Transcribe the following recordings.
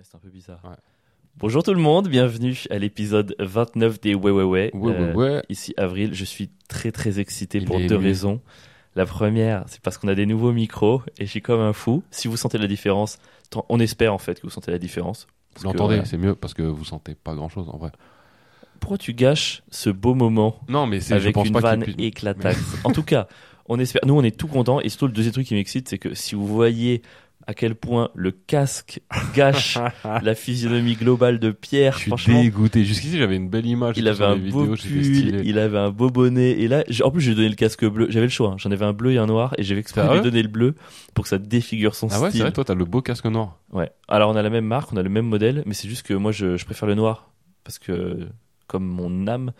Ouais, c'est un peu bizarre. Ouais. Bonjour tout le monde, bienvenue à l'épisode 29 des Ouais Ouais Ouais. Ouais, ouais, Euh, ouais. Ici Avril, je suis très très excité Il pour deux ému. raisons. La première, c'est parce qu'on a des nouveaux micros et je suis comme un fou. Si vous sentez la différence, on espère en fait que vous sentez la différence. Vous l'entendez, voilà. c'est mieux parce que vous sentez pas grand chose en vrai. Pourquoi tu gâches ce beau moment Non, mais c'est je avec pense une pas vanne puisse- éclatante? En tout cas, on espère. Nous, on est tout contents. Et surtout, le deuxième truc qui m'excite, c'est que si vous voyez à quel point le casque gâche la physionomie globale de Pierre, Je suis dégoûté. Jusqu'ici, j'avais une belle image. Il avait un beau pull, il avait un beau bonnet, et là, en plus, j'ai donné le casque bleu. J'avais le choix, hein. j'en avais un bleu et un noir, et j'ai exprès de lui Sérieux donner le bleu pour que ça défigure son Ah ouais, c'est style. vrai, toi, t'as le beau casque noir. Ouais. Alors, on a la même marque, on a le même modèle, mais c'est juste que moi, je, je préfère le noir parce que, comme mon âme.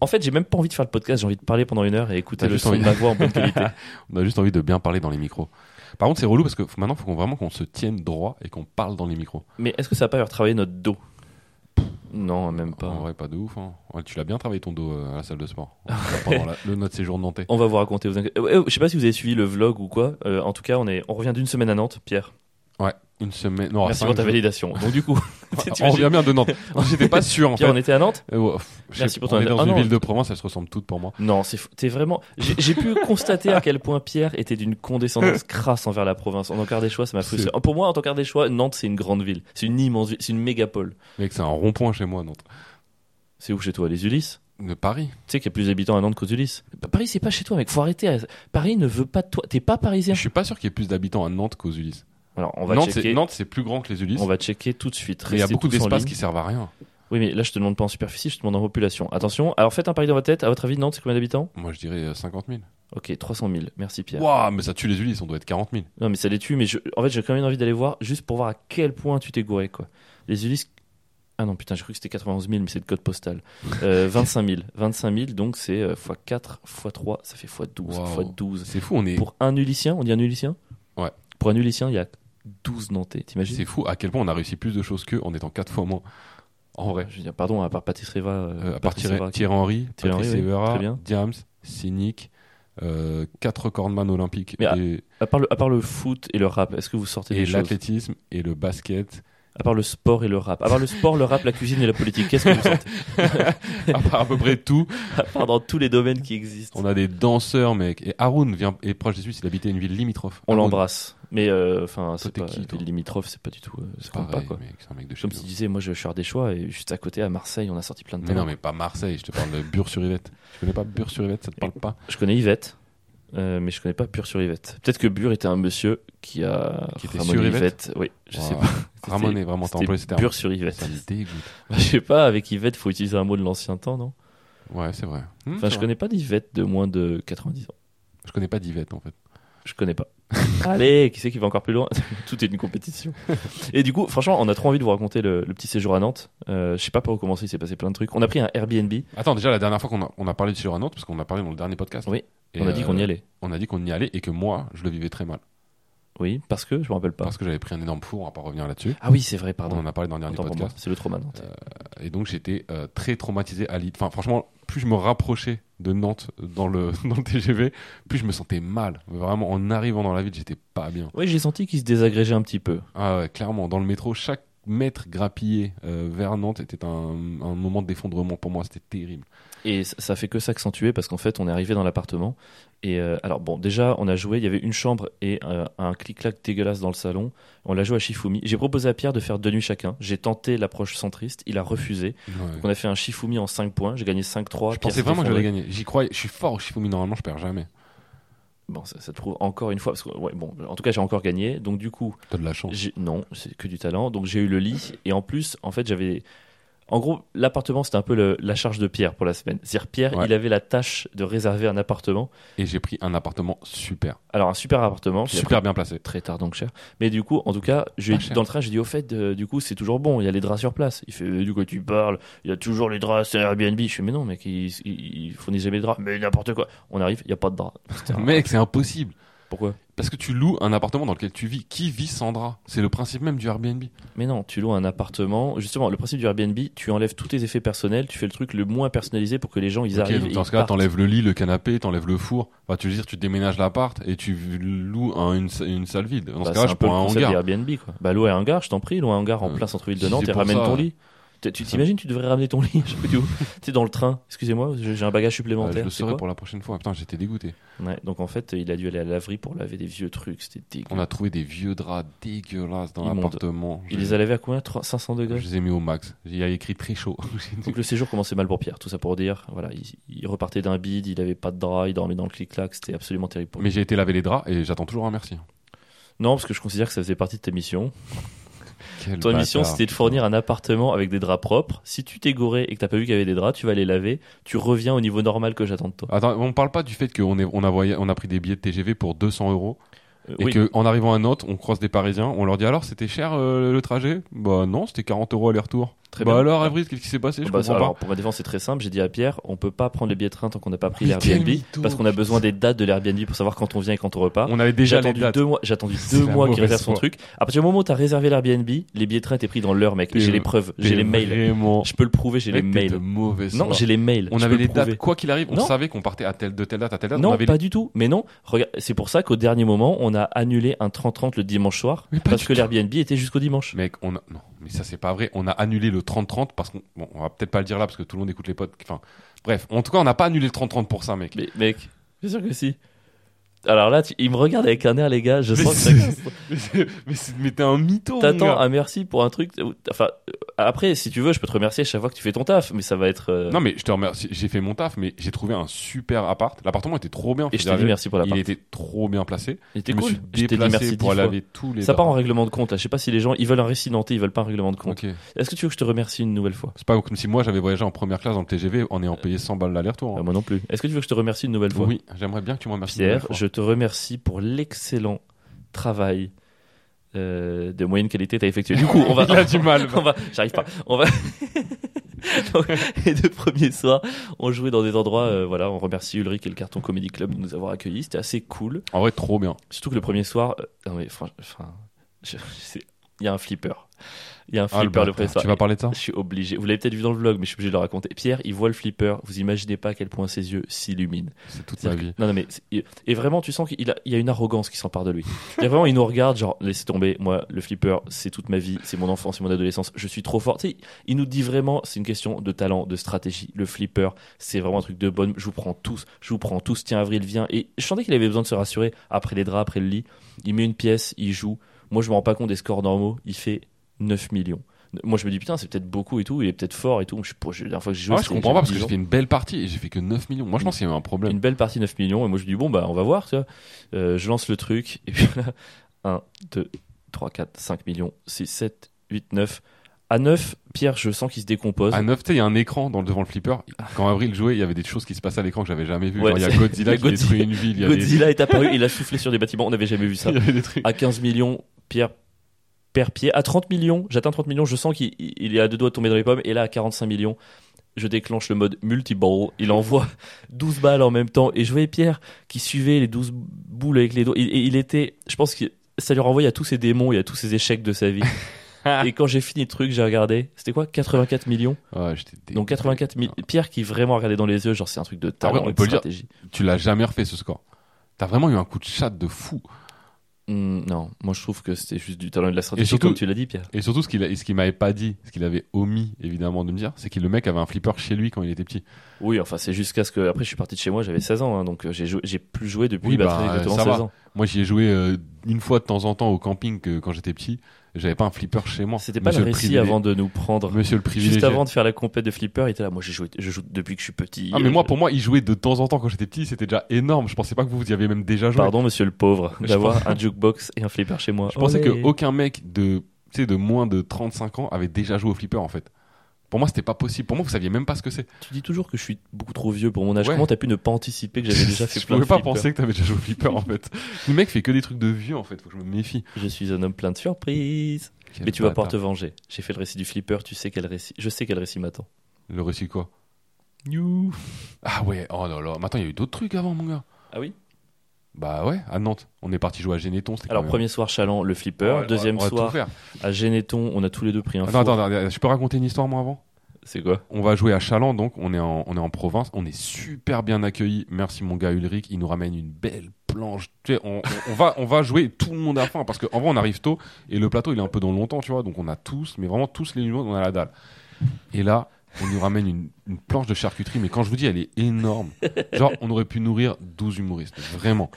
En fait, j'ai même pas envie de faire le podcast, j'ai envie de parler pendant une heure et écouter le son de ma voix en bonne qualité. On a juste envie de bien parler dans les micros. Par contre, c'est relou parce que faut- maintenant, il faut qu'on- vraiment qu'on se tienne droit et qu'on parle dans les micros. mais est-ce que ça va pas faire travailler notre dos? Non, même pas. En vrai, pas de ouf. hein. Ouais, tu l'as bien travaillé ton dos euh, à la salle de sport. Pendant la- le notre séjour nantais. On va vous raconter. Vous inquiétez- Euh, euh, je sais pas si vous avez suivi le vlog ou quoi. Euh, en tout cas, on est, on revient d'une semaine à Nantes, Pierre. Une semaine. Non, Merci pour ta validation. Donc du coup, On revient bien de Nantes. J'étais pas sûr en Pierre, fait. on était à Nantes Euh, ouais, Merci pour ton on est dans Ah une non, ville de Provence, elles se ressemblent toutes pour moi. Non, c'est vraiment. J'ai j'ai pu constater à quel point Pierre était d'une condescendance crasse envers la province. En tant qu'Ardéchois, ça m'a frustré. Pour moi, en tant qu'Ardéchois, Nantes, c'est une grande ville. C'est une immense ville. C'est une mégapole. Mec, c'est un rond-point chez moi, Nantes. C'est où chez toi Les Ulysses? De Paris. Tu sais qu'il y a plus d'habitants à Nantes qu'aux Ulysses. Bah, Paris, c'est pas chez toi, mec. Faut arrêter. Paris ne veut pas de toi. T'es pas parisien. Je suis pas sûr qu'il y ait plus d'habitants à Nantes qu'aux Ulysses. Alors, on va Nantes, c'est, checker. Nantes, c'est plus grand que les Ulysses. On va checker tout de suite. Il y a beaucoup d'espaces qui servent à rien. Oui, mais là, je te demande pas en superficie, je te demande en population. Attention. Alors, faites un pari dans votre tête. À votre avis, Nantes, c'est combien d'habitants? Moi, je dirais euh, 50 000. Ok, 300 000. Merci, Pierre. Waouh, mais ça tue les Ulysses, on doit être 40 000. Non, mais ça les tue, mais je... en fait, j'ai quand même envie d'aller voir juste pour voir à quel point tu t'es gouré, quoi. Les Ulysses. Ah non, putain, j'ai cru que c'était 91 000, mais c'est le code postal. Euh, 25 000. 25 000, donc c'est euh, x4, x3, ça fait x12. Waouh. x12. C'est fou, on est. Pour un Ulyssien, on dit un Ulyssien Ouais. Pour un Ulyssien, il y a 12 Nantais, t'imagines C'est fou à quel point on a réussi plus de choses qu'eux en étant 4 fois moins. En vrai. Je veux dire, pardon, à part Patrice Riva. euh, Euh, à part Thierry, Henry, Thierry Henry, oui. Très bien. Diams, Cynic, 4 recordman olympiques Mais à- et, À part, le, à part le foot et le rap, est-ce que vous sortez et des choses l'athlétisme et le basket. À part le sport et le rap. À part le sport, le rap, la cuisine et la politique, qu'est-ce que vous sortez à part à peu près tout. À part dans tous les domaines qui existent. On a des danseurs, mec. Et Haroun vient, est proche des Suisses, il habitait une ville limitrophe. On l'embrasse. Mais euh, enfin, c'est pas qui, limitrophe, c'est pas du tout. euh, C'est pas quoi. un mec de Comme tu disais, moi je suis ardéchois et juste à côté à Marseille, on a sorti plein de Mais non, mais pas Marseille, je te parle de Bure-sur-Yvette. Tu connais pas Bure-sur-Yvette, ça te parle pas Je connais Yvette, euh, mais je connais pas Pur sur Yvette. Peut-être que Bure était un monsieur qui a Qui était sur Yvette Oui, je sais Waouh. pas. Ramon est vraiment, t'as employé. Pur sur Yvette. Ça me dégoûte. Bah, je sais pas, avec Yvette, faut utiliser un mot de l'ancien temps, non? Ouais, c'est vrai. Hmm, Enfin, c'est je vrai. connais pas d'Yvette de moins de 90 ans. Je connais pas d'Yvette en fait. Je connais pas. Allez, qui c'est qui va encore plus loin? Tout est une compétition. Et du coup, franchement, on a trop envie de vous raconter le, le petit séjour à Nantes. Euh, je sais pas par où commencer, il s'est passé plein de trucs. On a pris un Airbnb. Attends, déjà la dernière fois qu'on a, on a parlé de séjour à Nantes, parce qu'on a parlé dans le dernier podcast. Oui, Et, on a dit euh, qu'on y allait. On a dit qu'on y allait et que moi, je le vivais très mal. Oui, parce que je me rappelle pas. Parce que j'avais pris un énorme four, on va pas revenir là-dessus. Ah oui, c'est vrai, On pardon. en a parlé dans le dernier podcast. C'est le trauma Nantes. Et donc j'étais euh, très traumatisé à l'idée. Enfin, franchement, plus je me rapprochais de Nantes dans le, dans le TGV, plus je me sentais mal. Vraiment, en arrivant dans la ville, j'étais pas bien. Oui, j'ai senti qu'il se désagrégeait un petit peu. Ah ouais, clairement, dans le métro, chaque mètre grappillé euh, vers Nantes était un, un moment d'effondrement pour moi. C'était terrible. Et ça- ça fait que s'accentuer parce qu'en fait, on est arrivé dans l'appartement. Et euh, alors, bon, déjà, on a joué. Il y avait une chambre et euh, un clic-clac dégueulasse dans le salon. On l'a joué à Shifumi. J'ai proposé à Pierre de faire deux nuits chacun. J'ai tenté l'approche centriste. Il a refusé. Ouais. Donc, on a fait un Shifumi en 5 points. J'ai gagné 5-3. Je Pierre pensais vraiment que j'allais gagner. J'y croyais. Je suis fort au Shifumi. Normalement, je perds jamais. Bon, ça, ça te prouve encore une fois. Parce que, ouais, bon, en tout cas, j'ai encore gagné. Donc, du coup, T'as de la chance. Non, c'est que du talent. Donc j'ai eu le lit et en plus, en fait, j'avais. En gros, l'appartement c'était un peu le- la charge de Pierre pour la semaine. C'est-à-dire Pierre, Ouais. il avait la tâche de réserver un appartement. Et j'ai pris un appartement super. Alors un super appartement, Super bien placé. très tard donc cher. Mais du coup, en tout cas, je lui ai Pas dit- cher. dans le train, j'ai dit au fait, euh, du coup, c'est toujours bon. Il y a les draps sur place. Il fait, du coup, tu parles? Il y a toujours les draps. C'est Airbnb. Je fais, mais non, mec, il, il, il fournit jamais de draps. Mais n'importe quoi. On arrive, il y a pas de draps. Mec, c'est impossible. Pourquoi Parce que tu loues un appartement dans lequel tu vis. Qui vit Sandra? C'est le principe même du Airbnb. Mais non, tu loues un appartement. Justement, le principe du Airbnb, tu enlèves tous tes effets personnels, tu fais le truc le moins personnalisé pour que les gens ils Ok, arrivent. donc dans ce cas, partent. t'enlèves le lit, le canapé, t'enlèves le four. Enfin, tu veux dire, tu déménages l'appart et tu loues un- une, une salle vide. Dans Bah, ce c'est cas-là, je un peu prends le un concept hangar. du Airbnb quoi. Bah louer un hangar, je t'en prie, louer un hangar en Euh, plein centre-ville de si Nantes et ramène ça, ton ouais. lit. Tu t'imagines, tu devrais ramener ton lit. Tu sais, dans le train. Excusez-moi, j'ai un bagage Euh, supplémentaire. je le saurai pour la prochaine fois. Putain, j'étais dégoûté. Ouais, donc en fait, il a dû aller à la laverie pour laver des vieux trucs. C'était dégueu. On a trouvé des vieux draps dégueulasses dans l'appartement. Il les a lavés à combien? 300, 500 degrés? Je les ai mis au max. Il y a écrit très chaud. Donc le séjour commençait mal pour Pierre, tout ça pour dire. Voilà, il, il repartait d'un bide, il avait pas de drap, il dormait dans le clic-clac, c'était absolument terrible pour lui. Mais j'ai été laver les draps et j'attends toujours un merci. Non, parce que je considère que ça faisait partie de ta mission. Quel Ton mission, bâtard, c'était de fournir un appartement avec des draps propres. Si tu t'es goré et que t'as pas vu qu'il y avait des draps, tu vas les laver. Tu reviens au niveau normal que j'attends de toi. Attends, on parle pas du fait qu'on est- on a, voyé- on a pris des billets de TGV pour 200 euros Euh, et oui. que en arrivant à Nantes, on croise des Parisiens, on leur dit alors c'était cher euh, le trajet? Bah non, c'était 40 euros aller-retour. Très bah bien. alors Avril, qu'est-ce qui s'est passé? Je Bah, comprends alors, pas. pour ma défense, c'est très simple. J'ai dit à Pierre, on peut pas prendre les billets de train tant qu'on n'a pas pris l'Airbnb parce qu'on a besoin des dates de l'Airbnb pour savoir quand on vient et quand on repart. On avait J'ai déjà les dates. deux mois. J'ai attendu deux mois qu'il réserve son truc. À partir du moment où t'as réservé l'Airbnb, les billets de train étaient pris dans l'heure, mec. J'ai les preuves, j'ai les mails. Je peux le prouver, j'ai les mails. mauvaise Non, j'ai les mails. On avait les dates, quoi qu'il arrive, on Non. savait qu'on partait à telle, de telle date à telle date. on Non, avait pas les- du tout. Mais non, c'est pour ça qu'au dernier moment, on a annulé un 30-30 le dimanche soir parce que l'Airbnb était jusqu'au dimanche. Mec, on a... non, mais ça c'est pas vrai. On a annulé le 30-30 parce qu'on, bon, on va peut-être pas le dire là parce que tout le monde écoute les potes. Enfin, bref, en tout cas, on n'a pas annulé le 30-30 pour ça, mec. Mais mec, bien sûr que si. Alors là, tu- il me regarde avec un air, les gars. Je Mais sens que ça- mais t'es un mytho. T'attends un merci pour un truc. Enfin, euh, après, si tu veux, je peux te remercier chaque fois que tu fais ton taf, mais ça va être. euh, Non, mais je te remercie. J'ai fait mon taf, mais j'ai trouvé un super appart. L'appartement était trop bien. Et je dit dire, merci pour la Il était trop bien placé. Il était je me cool. suis Je t'ai dit déplacé merci pour laver tous les. Ça part en draps. règlement de compte là. Je sais pas si les gens ils veulent un récit nantais, ils veulent pas un règlement de compte. Ok. Est-ce que tu veux que je te remercie une nouvelle fois? C'est pas comme si moi j'avais voyagé en première classe dans le TGV en ayant payé 100 balles l'aller-retour. Euh, Moi non plus. Est-ce que tu veux que je te remercie une nouvelle fois? Oui, j'aimerais bien que tu me remercies. Pierre, je te remercie pour l'excellent travail euh, de moyenne qualité que tu as effectué. Du coup, on va. Il a du mal. on va. J'arrive pas. On va. Donc, les deux premiers soirs, on jouait dans des endroits. euh, voilà, on remercie Ulrich et le Carton Comedy Club de nous avoir accueillis. C'était assez cool. En vrai, trop bien. Surtout que le premier soir, euh, non mais enfin, je- c'est- il y a un flipper. Il y a un Ah, le flipper le bâtard. premier soir. Tu vas parler de ça Je suis obligé. Vous l'avez peut-être vu dans le vlog, mais je suis obligé de le raconter. Pierre, il voit le flipper. Vous imaginez pas à quel point ses yeux s'illuminent. C'est toute C'est-à-dire vie. que- Non, non, mais et vraiment, tu sens qu'il a, il y a une arrogance qui s'empare de lui. A vraiment, il nous regarde, genre, laissez tomber. Moi, le flipper, c'est toute ma vie, c'est mon enfance, c'est mon adolescence. Je suis trop fort. Tu sais, il nous dit vraiment, c'est une question de talent, de stratégie. Le flipper, c'est vraiment un truc de bonne. Je vous prends tous, je vous prends tous. Tiens, Avril, viens. Et je sentais qu'il avait besoin de se rassurer après les draps, après le lit. Il met une pièce, il joue. Moi, je me rends pas compte des scores normaux. Il fait 9 millions. Moi, je me dis, putain, c'est peut-être beaucoup et tout. Il est peut-être fort et tout. Je pas, la dernière fois que j'ai joué, Ah, je c'était- comprends pas parce que 10 j'ai fait une belle partie et j'ai fait que 9 millions. Moi, je pense qu'il y avait un problème. Une belle partie 9 millions. Et moi, je dis, bon, bah, on va voir, tu vois. Euh, je lance le truc. Et puis là, 1, 2, 3, 4, 5 millions, 6, 7, 8, 9. À 9, Pierre, je sens qu'il se décompose. À 9, tu sais, il y a un écran dans, devant le flipper. Quand Avril jouait, il y avait des choses qui se passaient à l'écran que j'avais jamais vues. Ouais, Genre, il y a Godzilla qui détruit une ville. Il y a des- Godzilla est apparu, il a soufflé sur des bâtiments. On n'avait jamais vu ça. des. À 15 millions, Pierre perd pied. À 30 millions, j'atteins 30 millions, je sens qu'il il est à deux doigts de tomber dans les pommes. Et là, à 45 millions, je déclenche le mode multiball. Il envoie 12 balles en même temps. Et je voyais Pierre qui suivait les 12 boules avec les doigts. Et et il était, je pense que ça lui renvoyait à tous ses démons et à tous ses échecs de sa vie. et quand j'ai fini le truc, j'ai regardé. C'était quoi? 84 millions? Ouais, Donc dégoûté. 84 millions. Pierre qui vraiment regardait dans les yeux, genre c'est un truc de Ah ouais, on peut dire. stratégie. Tu l'as jamais refait ce score. T'as vraiment eu un coup de chat de fou. Hmm, non, moi je trouve que c'était juste du talent et de la stratégie, surtout- comme tu l'as dit, Pierre. Et surtout, ce qu'il ce qu'il m'avait pas dit, ce qu'il avait omis évidemment de me dire, c'est que le mec avait un flipper chez lui quand il était petit. Oui, enfin c'est jusqu'à ce que après je suis parti de chez moi, j'avais 16 ans, hein, donc euh, j'ai j'ai plus joué depuis Oui, bah, bah, ça 16 va. ans. Moi, j'y ai joué euh, une fois de temps en temps au camping que, quand j'étais petit. J'avais pas un flipper chez moi. C'était pas Monsieur le récit avant de nous prendre. Monsieur le privilégié. Juste avant de faire la compète de flipper, il était là. Moi j'ai joué, je joue depuis que je suis petit. Ah mais moi pour moi il jouait de temps en temps quand j'étais petit c'était déjà énorme je pensais pas que vous, vous y aviez même déjà joué Pardon, monsieur le pauvre, d'avoir pense- un jukebox et un flipper chez moi. je pensais Olé. que aucun mec de tu sais de moins de 35 ans avait déjà joué au flipper en fait pour moi c'était pas possible pour moi vous saviez même pas ce que c'est Tu dis toujours que je suis beaucoup trop vieux pour mon âge. Ouais. Comment t'as pu ne pas anticiper que j'avais déjà fait je plein de pouvais pas penser que t'avais déjà joué au flipper en fait le mec fait que des trucs de vieux en fait faut que je me méfie Je suis un homme plein de surprises. Quel Mais tu vas pouvoir te venger. J'ai fait le récit du flipper, tu sais quel récit. Je sais quel récit m'attend. le récit quoi? You. ah ouais oh là là attends il y a eu d'autres trucs avant mon gars Ah oui? Bah ouais, à Nantes. On est parti jouer à Généton. Alors, même- premier soir, Chaland, le flipper. Ouais, Deuxième on va tout soir, à Généton, on a tous les deux pris un Attends, four. attends, attends, je peux raconter une histoire moi avant? C'est quoi? On va jouer à Chaland, donc on est, en, on est en province, on est super bien accueillis. Merci mon gars Ulrich, il nous ramène une belle planche. Tu sais, on, on- va, on va jouer tout le monde à fond parce qu'en vrai on arrive tôt et le plateau il est un peu dans longtemps, tu vois. Donc on a tous, mais vraiment tous les numéros, on a la dalle. Et là, on nous ramène une, une planche de charcuterie, mais quand je vous dis elle est énorme. Genre on aurait pu nourrir 12 humoristes, vraiment.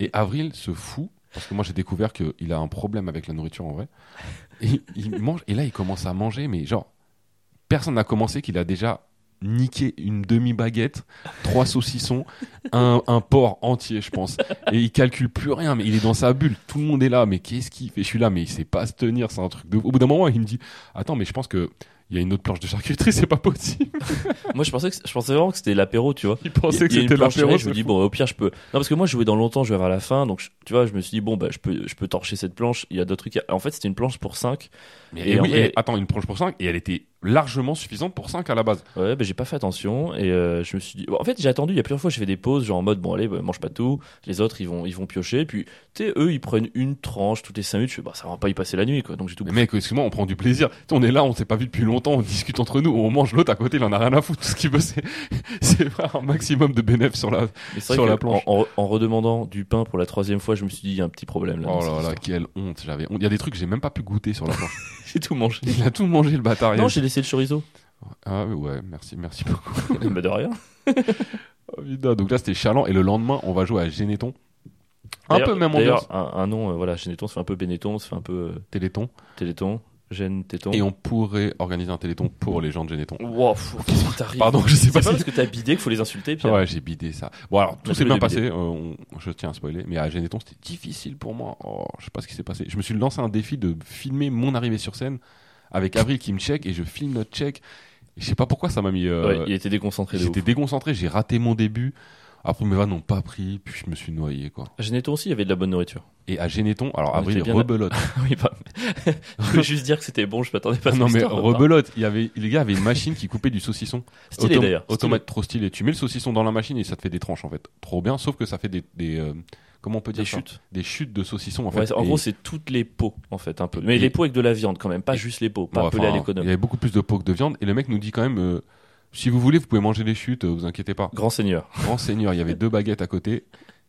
Et Avril se fout. Parce que moi j'ai découvert qu'il a un problème avec la nourriture en vrai. Et il mange, et là il commence à manger, mais genre, personne n'a commencé qu'il a déjà niqué une demi-baguette, trois saucissons, un, un porc entier, je pense. Et il calcule plus rien, mais il est dans sa bulle. Tout le monde est là, mais qu'est-ce qu'il fait? Je suis là, mais il sait pas se tenir, c'est un truc de. Au bout d'un moment, il me dit Attends, mais je pense que. Il y a une autre planche de charcuterie, c'est pas possible. Moi, je pensais, que, je pensais vraiment que c'était l'apéro, tu vois. Il pensait que c'était planche l'apéro. Je me dis, bon, au pire, je peux. Non, parce que moi, je jouais dans longtemps, je vais vers la fin, donc, je- tu vois, je me suis dit, bon, bah, je peux, je peux torcher cette planche. Il y a d'autres trucs. En fait, c'était une planche pour 5. Mais Et oui, vrai- et attends, une planche pour 5, et elle était largement suffisante pour 5 à la base. Ouais, bah, j'ai pas fait attention et euh, je me suis dit. bon, en fait, j'ai attendu. Il y a plusieurs fois, j'ai fait des pauses, genre en mode bon, allez, bah, mange pas tout. Les autres, ils vont, ils vont piocher. Puis, tu sais, eux, ils prennent une tranche toutes les 5 minutes. Je fais, bah, ça va pas y passer la nuit, quoi. Donc j'ai tout. Mais mec, excuse-moi, on prend du plaisir. On est là, on s'est pas vu depuis longtemps, on discute entre nous, on mange l'autre à côté, il en a rien à foutre. Tout ce qu'il veut, c'est, c'est faire un maximum de bénéfices sur la. Mais sur la planche. En, en- en redemandant du pain pour la troisième fois, je me suis dit, il y a un petit problème là. Oh là là, quelle honte, j'avais honte. Il y a des trucs que j'ai même pas pu goûter sur la planche. J'ai tout mangé. il a tout mangé, le bâtard. il a- Non, j'ai laissé le chorizo. Ah ouais, merci, merci beaucoup. bah, de rien. Oh, putain, donc là, c'était chalant, et le lendemain, on va jouer à Généton. Un peu même ambiance. Un, un nom, euh, voilà, Netton, ça fait un peu Benetton, ça fait un peu euh, Téléthon. Téléthon, Téton. Et on pourrait organiser un Téléthon pour les gens de Généton. Wow, qu'est-ce qui t'arrive Pardon, je sais C'est pas pas si. parce que t'as bidé qu'il faut les insulter, Pierre. Ouais, j'ai bidé ça. Bon, alors, tout s'est bien passé. euh, on- je tiens à spoiler. Mais à Généton, c'était difficile pour moi. Oh, je sais pas ce qui s'est passé. Je me suis lancé un défi de filmer mon arrivée sur scène avec Avril qui me check et je filme notre check. Et je sais pas pourquoi ça m'a mis. euh, Ouais, il était déconcentré de J'étais déconcentré, j'ai raté mon début. Après, mes vannes n'ont pas pris, puis je me suis noyé, quoi. À Généton aussi, il y avait de la bonne nourriture. Et à Généton, alors Avril rebelote. oui, bah, je voulais juste dire que c'était bon, je m'attendais pas à non, mais rebelote. Il y avait, les gars avaient une machine qui coupait du saucisson. Stylé Autom- d'ailleurs. Automate trop stylé. Tu mets le saucisson dans la machine et ça te fait des tranches, en fait. Trop bien, sauf que ça fait des, des euh, comment on peut Des dire ça chutes. Des chutes de saucisson, en Ouais, fait. en Et- gros, c'est toutes les pots, en fait, un peu. Mais Et- les pots avec de la viande, quand même, pas juste les pots, pas appelés à enfin, Il y avait beaucoup plus de peau que de viande. Et le mec nous dit quand même, euh, si vous voulez, vous pouvez manger les chutes, euh, vous inquiétez pas. Grand seigneur. Grand seigneur, il y avait deux baguettes à côté.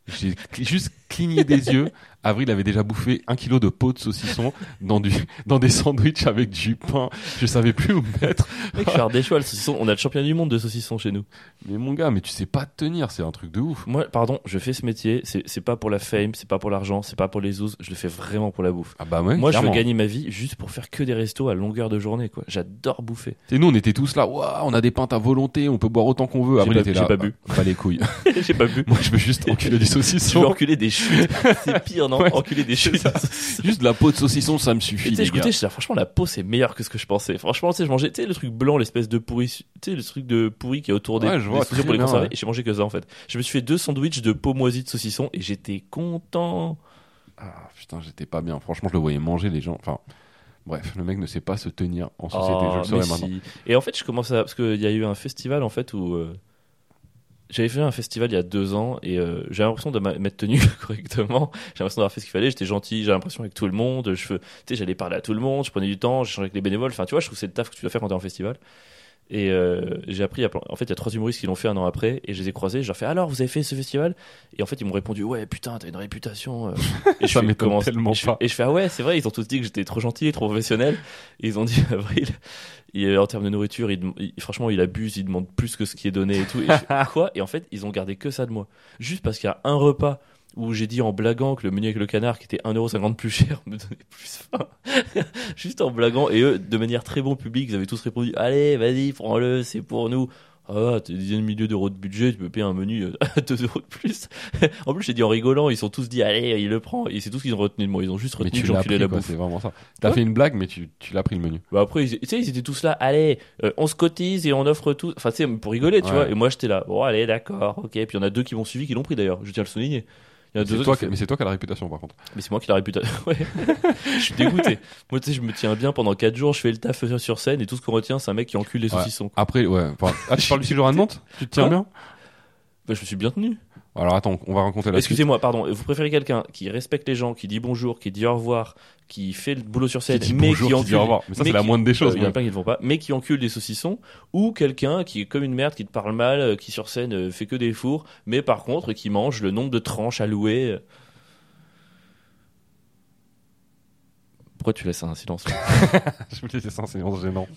J'ai juste cligné des yeux. Avril avait déjà bouffé un kilo de peau de saucisson dans, du, dans des sandwichs avec du pain. Je savais plus où me mettre. Mec, faire des choix, le saucisson. On a le champion du monde de saucisson chez nous. Mais mon gars, mais tu sais pas te tenir, c'est un truc de ouf. Moi, pardon, je fais ce métier. C'est pas pour la fame, c'est pas pour l'argent, c'est pas pour les ouzes. Je le fais vraiment pour la bouffe. Ah bah ouais, Moi, je veux gagner ma vie juste pour faire que des restos à longueur de journée, quoi. J'adore bouffer. Et nous, on était tous là. Waouh, on a des pintes à volonté, on peut boire autant qu'on veut. J'ai Avril était j'ai là. pas bu. bah, Pas les couilles. J'ai pas bu. Moi, je veux juste enculer du Je veux saucisson. enculer des chutes. C'est pire, non Ouais, Enculer des chutes. Juste de la peau de saucisson, ça me suffit, tu sais, les je gars. goûtais, je disais, franchement, la peau, c'est meilleur que ce que je pensais. Franchement, tu sais, je mangeais, tu sais, le truc blanc, l'espèce de pourri, tu sais, le truc de pourri qui est autour des, Ouais, je vois des saucissons très pour les bien, conserver. ouais. Et j'ai mangé que ça, en fait. Je me suis fait deux sandwichs de peau moisie de saucisson et j'étais content. Ah, putain, j'étais pas bien. Franchement, je le voyais manger les gens. Enfin, bref, le mec ne sait pas se tenir en société. Ah, je le saurais mais maintenant. si. Et en fait, je commence à, parce qu'il y a eu un festival, en fait, où, euh, j'avais fait un festival il y a deux ans et euh, j'ai l'impression de m'être tenu correctement. J'ai l'impression d'avoir fait ce qu'il fallait. J'étais gentil, j'ai l'impression avec tout le monde. Je, j'allais parler à tout le monde, je prenais du temps, j'échangeais avec les bénévoles. Enfin, tu vois, je trouve que c'est le taf que tu dois faire quand t'es en festival. Et euh, j'ai appris, à en fait, il y a trois humoristes qui l'ont fait un an après, et je les ai croisés. Je leur fais alors, vous avez fait ce festival? Et en fait, ils m'ont répondu ouais, putain, t'as une réputation. euh. Et je fais, comment- tellement et je fais- pas. Et je fais ah ouais, c'est vrai. Ils ont tous dit que j'étais trop gentil, trop professionnel. Et ils ont dit Avril, il- en termes de nourriture, il- franchement, il abuse, il demande plus que ce qui est donné et tout. Et je fais, quoi? Et en fait, ils ont gardé que ça de moi. Juste parce qu'il y a un repas où j'ai dit en blaguant que le menu avec le canard, qui était 1,50€ plus cher, me donnait plus faim. Juste en blaguant. Et eux, de manière très bon public, ils avaient tous répondu Allez, vas-y, prends-le, c'est pour nous. Ah, t'as des dizaines de milliers d'euros de budget, tu peux payer un menu euh, à 2 euros de plus. en plus, j'ai dit en rigolant, ils sont tous dit Allez, il le prend. Et c'est tout ce qu'ils ont retenu de moi. Ils ont juste Mais retenu tu que l'as j'enculais la quoi, bouffe. c'est vraiment ça. T'as Ouais. fait une blague, mais tu, tu l'as pris le menu. Bah après, tu sais, ils étaient tous là, allez, euh, on se cotise et on offre tout. Enfin, tu sais, pour rigoler, tu Ouais. vois. Et moi, j'étais là, bon, allez, d'accord, ok. Puis il y en a deux qui m'ont suivi, qui l'ont pris d'ailleurs. Je tiens à le souligner. Il y en a deux C'est autres toi, qui qui- fait- mais c'est toi qui as la réputation, par contre. Mais c'est moi qui la réputation. Ouais. je suis dégoûté. Moi, tu sais, je me tiens bien pendant 4 jours, je fais le taf sur scène et tout ce qu'on retient, c'est un mec qui encule les Ouais. saucissons. Après, ouais. Ah, tu parles du à Nantes Tu te tiens bien? Bah, je me suis bien tenu. Alors attends, on va raconter la. Excusez-moi, pardon. Vous préférez quelqu'un qui respecte les gens, qui dit bonjour, qui dit au revoir, qui fait le boulot sur scène, Qui dit mais bonjour, qui qui dit encule, au revoir. Mais ça, c'est la moindre des choses, Euh, Il y en a plein qui ne le font pas, mais qui encule des saucissons, ou quelqu'un qui est comme une merde, qui te parle mal, euh, qui sur scène euh, fait que des fours, mais par contre qui mange le nombre de tranches allouées. Pourquoi tu laisses un silence Je me disais ça, c'est gênant.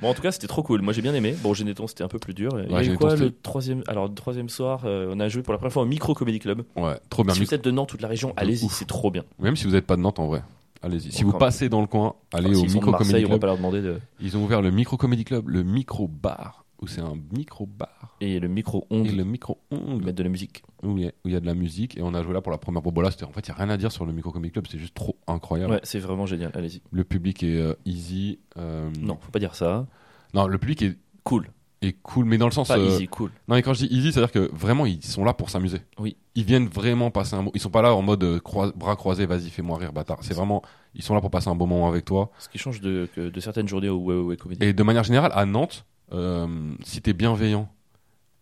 Bon, en tout cas, c'était trop cool. Moi, j'ai bien aimé. Bon, Geneton, c'était un peu plus dur. Il y a eu Geneton, quoi le troisième Alors, le troisième soir, euh, on a joué pour la première fois au Micro Comedy Club. Ouais, trop bien. si vous êtes de Nantes, toute la région, allez-y, c'est trop bien. Même si vous n'êtes pas de Nantes en vrai. Allez-y. Si vous passez dans le coin, allez au Micro Comedy Marseille, on va Club. pas leur demander de. Ils ont ouvert le Micro Comedy Club, le Micro Bar, où c'est un micro bar. Et le micro Et ongle, le micro ongle, mettre de la musique. où il y, a- y de la musique. Et on a joué là pour la première. Bon, là, en fait, il n'y a rien à dire sur le Micro Comedy Club, c'est juste trop incroyable. Ouais, c'est vraiment génial. Allez-y. Le public est euh, easy. euh, Non, faut pas dire ça. Non, le public est, Cool. est cool, mais dans le sens. Pas euh, easy, cool. Non, mais quand je dis easy, c'est-à-dire que vraiment, ils sont là pour s'amuser. Oui. Ils viennent vraiment passer un bon. Ils sont pas là en mode euh, bras croisés, vas-y, fais-moi rire, bâtard. C'est vraiment. Ils sont là pour passer un bon moment avec toi. Ce qui change de, certaines journées au Ouais Ouais Ouais Comedy. Et de manière générale, à Nantes, si t'es bienveillant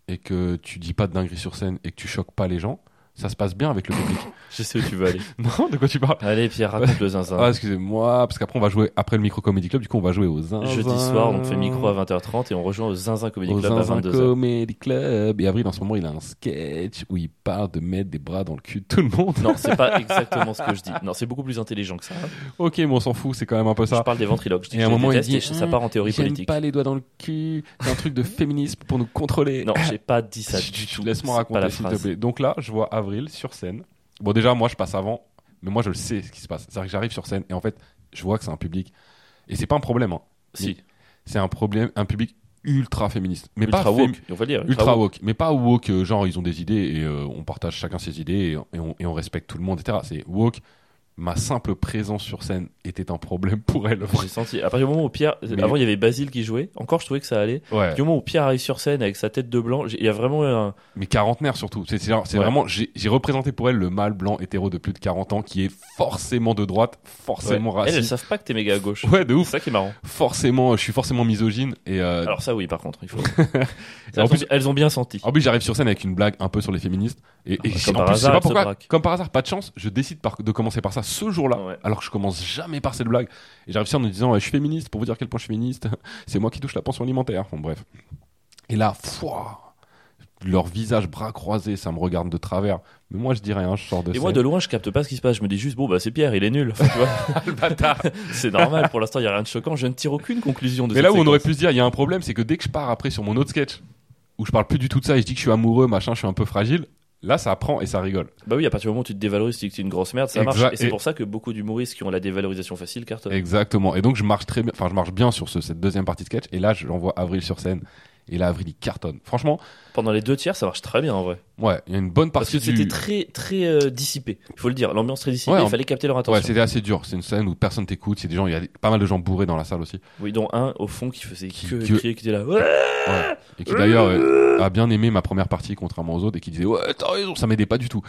et que tu dis pas de dinguerie sur scène et que tu choques pas les gens, ça se passe bien avec le public. Je sais où tu veux aller. non, de quoi tu parles? Allez, Pierre, raconte le zinzin. Ah, excusez-moi, parce qu'après on va jouer après le micro comedy club. Du coup, on va jouer au zinzin. Jeudi soir, on fait micro à 20h30 et on rejoint au Zinzin Comedy au Club à zinzin 22h. comedy club. Et Avril, en ce moment, il a un sketch où il parle de mettre des bras dans le cul de tout le monde. Non, c'est pas exactement ce que je dis. Non, c'est beaucoup plus intelligent que ça. ok, mais on s'en fout, c'est quand même un peu Je ça. parle des ventriloques. Je dis Et que à un je moment, il dit, ça part en théorie politique. pas les doigts dans le cul. C'est un truc de féminisme pour nous contrôler. Non, j'ai pas dit ça du tout. Laisse-moi raconter, s'il te plaît. Donc là, je vois Avril sur scène. Bon, déjà, moi, je passe avant, mais moi, je le sais ce qui se passe. C'est-à-dire que j'arrive sur scène et en fait, je vois que c'est un public. Et c'est pas un problème. hein. Si, C'est un problème, un public ultra féministe. Mais ultra pas fém- woke, on va dire. Ultra woke, mais pas woke, euh, genre ils ont des idées et euh, on partage chacun ses idées et, et on, et on respecte tout le monde, etc. C'est woke. Ma simple présence sur scène était un problème pour elle. J'ai senti. À partir du moment où Pierre, Mais- avant il y avait Basile qui jouait. Encore, je trouvais que ça allait. Ouais. Du moment où Pierre arrive sur scène avec sa tête de blanc, il y a vraiment un. Mais quarantenaire surtout. C'est c'est c'est Ouais. vraiment, j'ai représenté pour elle le mâle blanc hétéro de plus de 40 ans qui est forcément de droite, forcément Ouais. Elles, elles raciste. savent pas que t'es méga à gauche. Ouais, de C'est ouf. ça qui est marrant. Forcément, je suis forcément misogyne et euh, Alors ça, oui, par contre, il faut. En elles, plus- ont, elles ont bien senti. en plus j'arrive sur scène avec une blague un peu sur les féministes et, et bah, j'ai- comme par plus, hasard, pas pourquoi, comme par hasard, pas de chance, je décide par- de commencer par ça ce jour-là, Ouais. alors que je commence jamais par cette blague. Et j'arrive sur en me disant, je suis féministe pour vous dire à quel point je suis féministe. C'est moi qui touche la pension alimentaire. Bon, bref. Et là, fouah, leur visage bras croisés, ça me regarde de travers. Mais moi, je dis rien, je sors de Et scène. moi, de loin, je capte pas ce qui se passe. Je me dis juste, bon, bah, c'est Pierre, il est nul. Enfin, tu vois. c'est normal. Pour l'instant, il y a rien de choquant. Je ne tire aucune conclusion de Mais là où on aurait pu se dire, il y a un problème, c'est que dès que je pars après sur mon autre sketch, où je parle plus du tout de ça et je dis que je suis amoureux, machin, je suis un peu fragile, là, ça prend et ça rigole. Bah oui, à partir du moment où tu te dévalorises, tu dis que tu es une grosse merde, ça Exact. marche. Et c'est Et- pour ça que beaucoup d'humoristes qui ont la dévalorisation facile cartonnent. Exactement. Et donc, je marche très bien, enfin, je marche bien sur ce- cette deuxième partie de sketch. Et là, je l'envoie Avril sur scène. Et là, Avril, il cartonne. Franchement, Pendant les deux tiers, ça marche très bien en vrai. ouais, il y a une bonne Parce partie que c'était très, très euh, dissipé. Il faut le dire. L'ambiance très dissipée, Ouais, il fallait capter leur Ouais, attention. c'était assez dur. C'est une scène où personne t'écoute. C'est des gens, il y a pas mal de gens bourrés dans la salle aussi. oui, dont un au fond qui faisait Qui- que qui- crier, qui était là. Ouais Ouais. Et qui d'ailleurs euh, a bien aimé ma première partie, contrairement aux autres, et qui disait ouais, t'as raison, ça m'aidait pas du tout.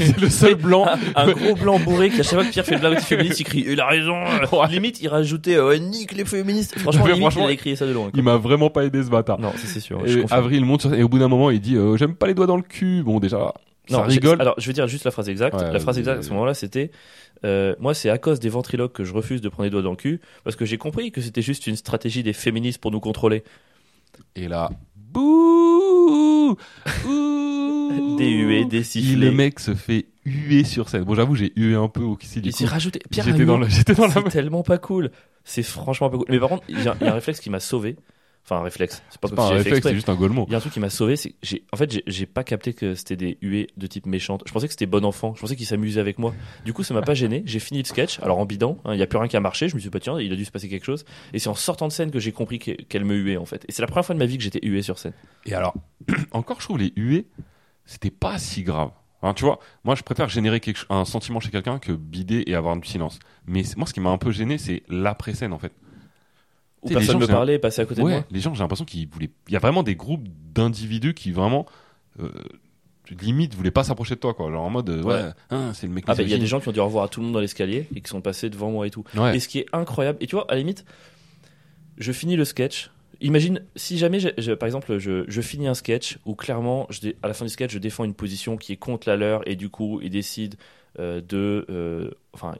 c'est le seul blanc. un gros blanc bourré qui à chaque fois que Pierre fait une blague féministe, il crie il a raison. Ouais. Limite, il rajoutait euh, nique les féministes. Franchement, limite, franchement, il a crié ça de loin. quoi. Il m'a vraiment pas aidé ce bâtard. Non, ça c'est sûr. Et. Avril monte sur scène, et au bout d'un moment, il dit euh, j'aime pas les doigts dans le cul. Bon, déjà, ça Non, j'ai- rigole. Alors, je vais dire juste la phrase exacte. Ouais, la phrase exacte à ce moment-là, c'était euh, Moi, c'est à cause des ventriloques que je refuse de prendre les doigts dans le cul, parce que j'ai compris que c'était juste une stratégie des féministes pour nous contrôler. Et là, bouh, ouh. Des huées, des Et sifflets. le mec se fait huer sur scène. Bon, j'avoue, j'ai hué un peu au du Il s'est rajouté. Pierre J'étais dans, la, j'étais dans la C'est tellement pas cool. C'est franchement pas cool. Mais par contre, il y, a il y a un réflexe qui m'a sauvé. Enfin, un réflexe. C'est pas pas un réflexe, c'est juste un golemot. Il y a un truc qui m'a sauvé, c'est que j'ai, en fait, j'ai, pas capté que c'était des huées de type méchante. Je pensais que c'était bon enfant. Je pensais qu'il s'amusait avec moi. Du coup, ça m'a pas gêné. J'ai fini le sketch. Alors en bidant, hein, il y a plus rien qui a marché. Je me suis dit, bah, tiens, il a dû se passer quelque chose. Et c'est en sortant de scène que j'ai compris que- qu'elle me huait, en fait. Et c'est la première fois de ma vie que j'étais hué sur scène. Et alors, encore, je trouve les huées, c'était pas si grave. Hein, tu vois, moi, je préfère générer quelque un sentiment chez quelqu'un que bider et avoir du silence. Mais moi, ce qui m'a un peu gêné, c'est l'après-scène, en fait. Où personne gens, me parlait, passait à côté de moi. les gens, j'ai l'impression qu'ils voulaient. Il y a vraiment des groupes d'individus qui vraiment. Euh, limite voulaient pas s'approcher de toi quoi genre en mode euh, ouais, Ouais. hein, c'est le mec Ah, bah, il y a des gens qui ont dit au revoir à tout le monde dans l'escalier et qui sont passés devant moi et tout. ouais Et ce qui est incroyable, et tu vois, à la limite, je finis le sketch, imagine si jamais, je- je- par exemple, je, je finis un sketch où clairement, je à la fin du sketch, je défends une position qui est contre la leur et du coup, ils décident euh, de, euh, enfin,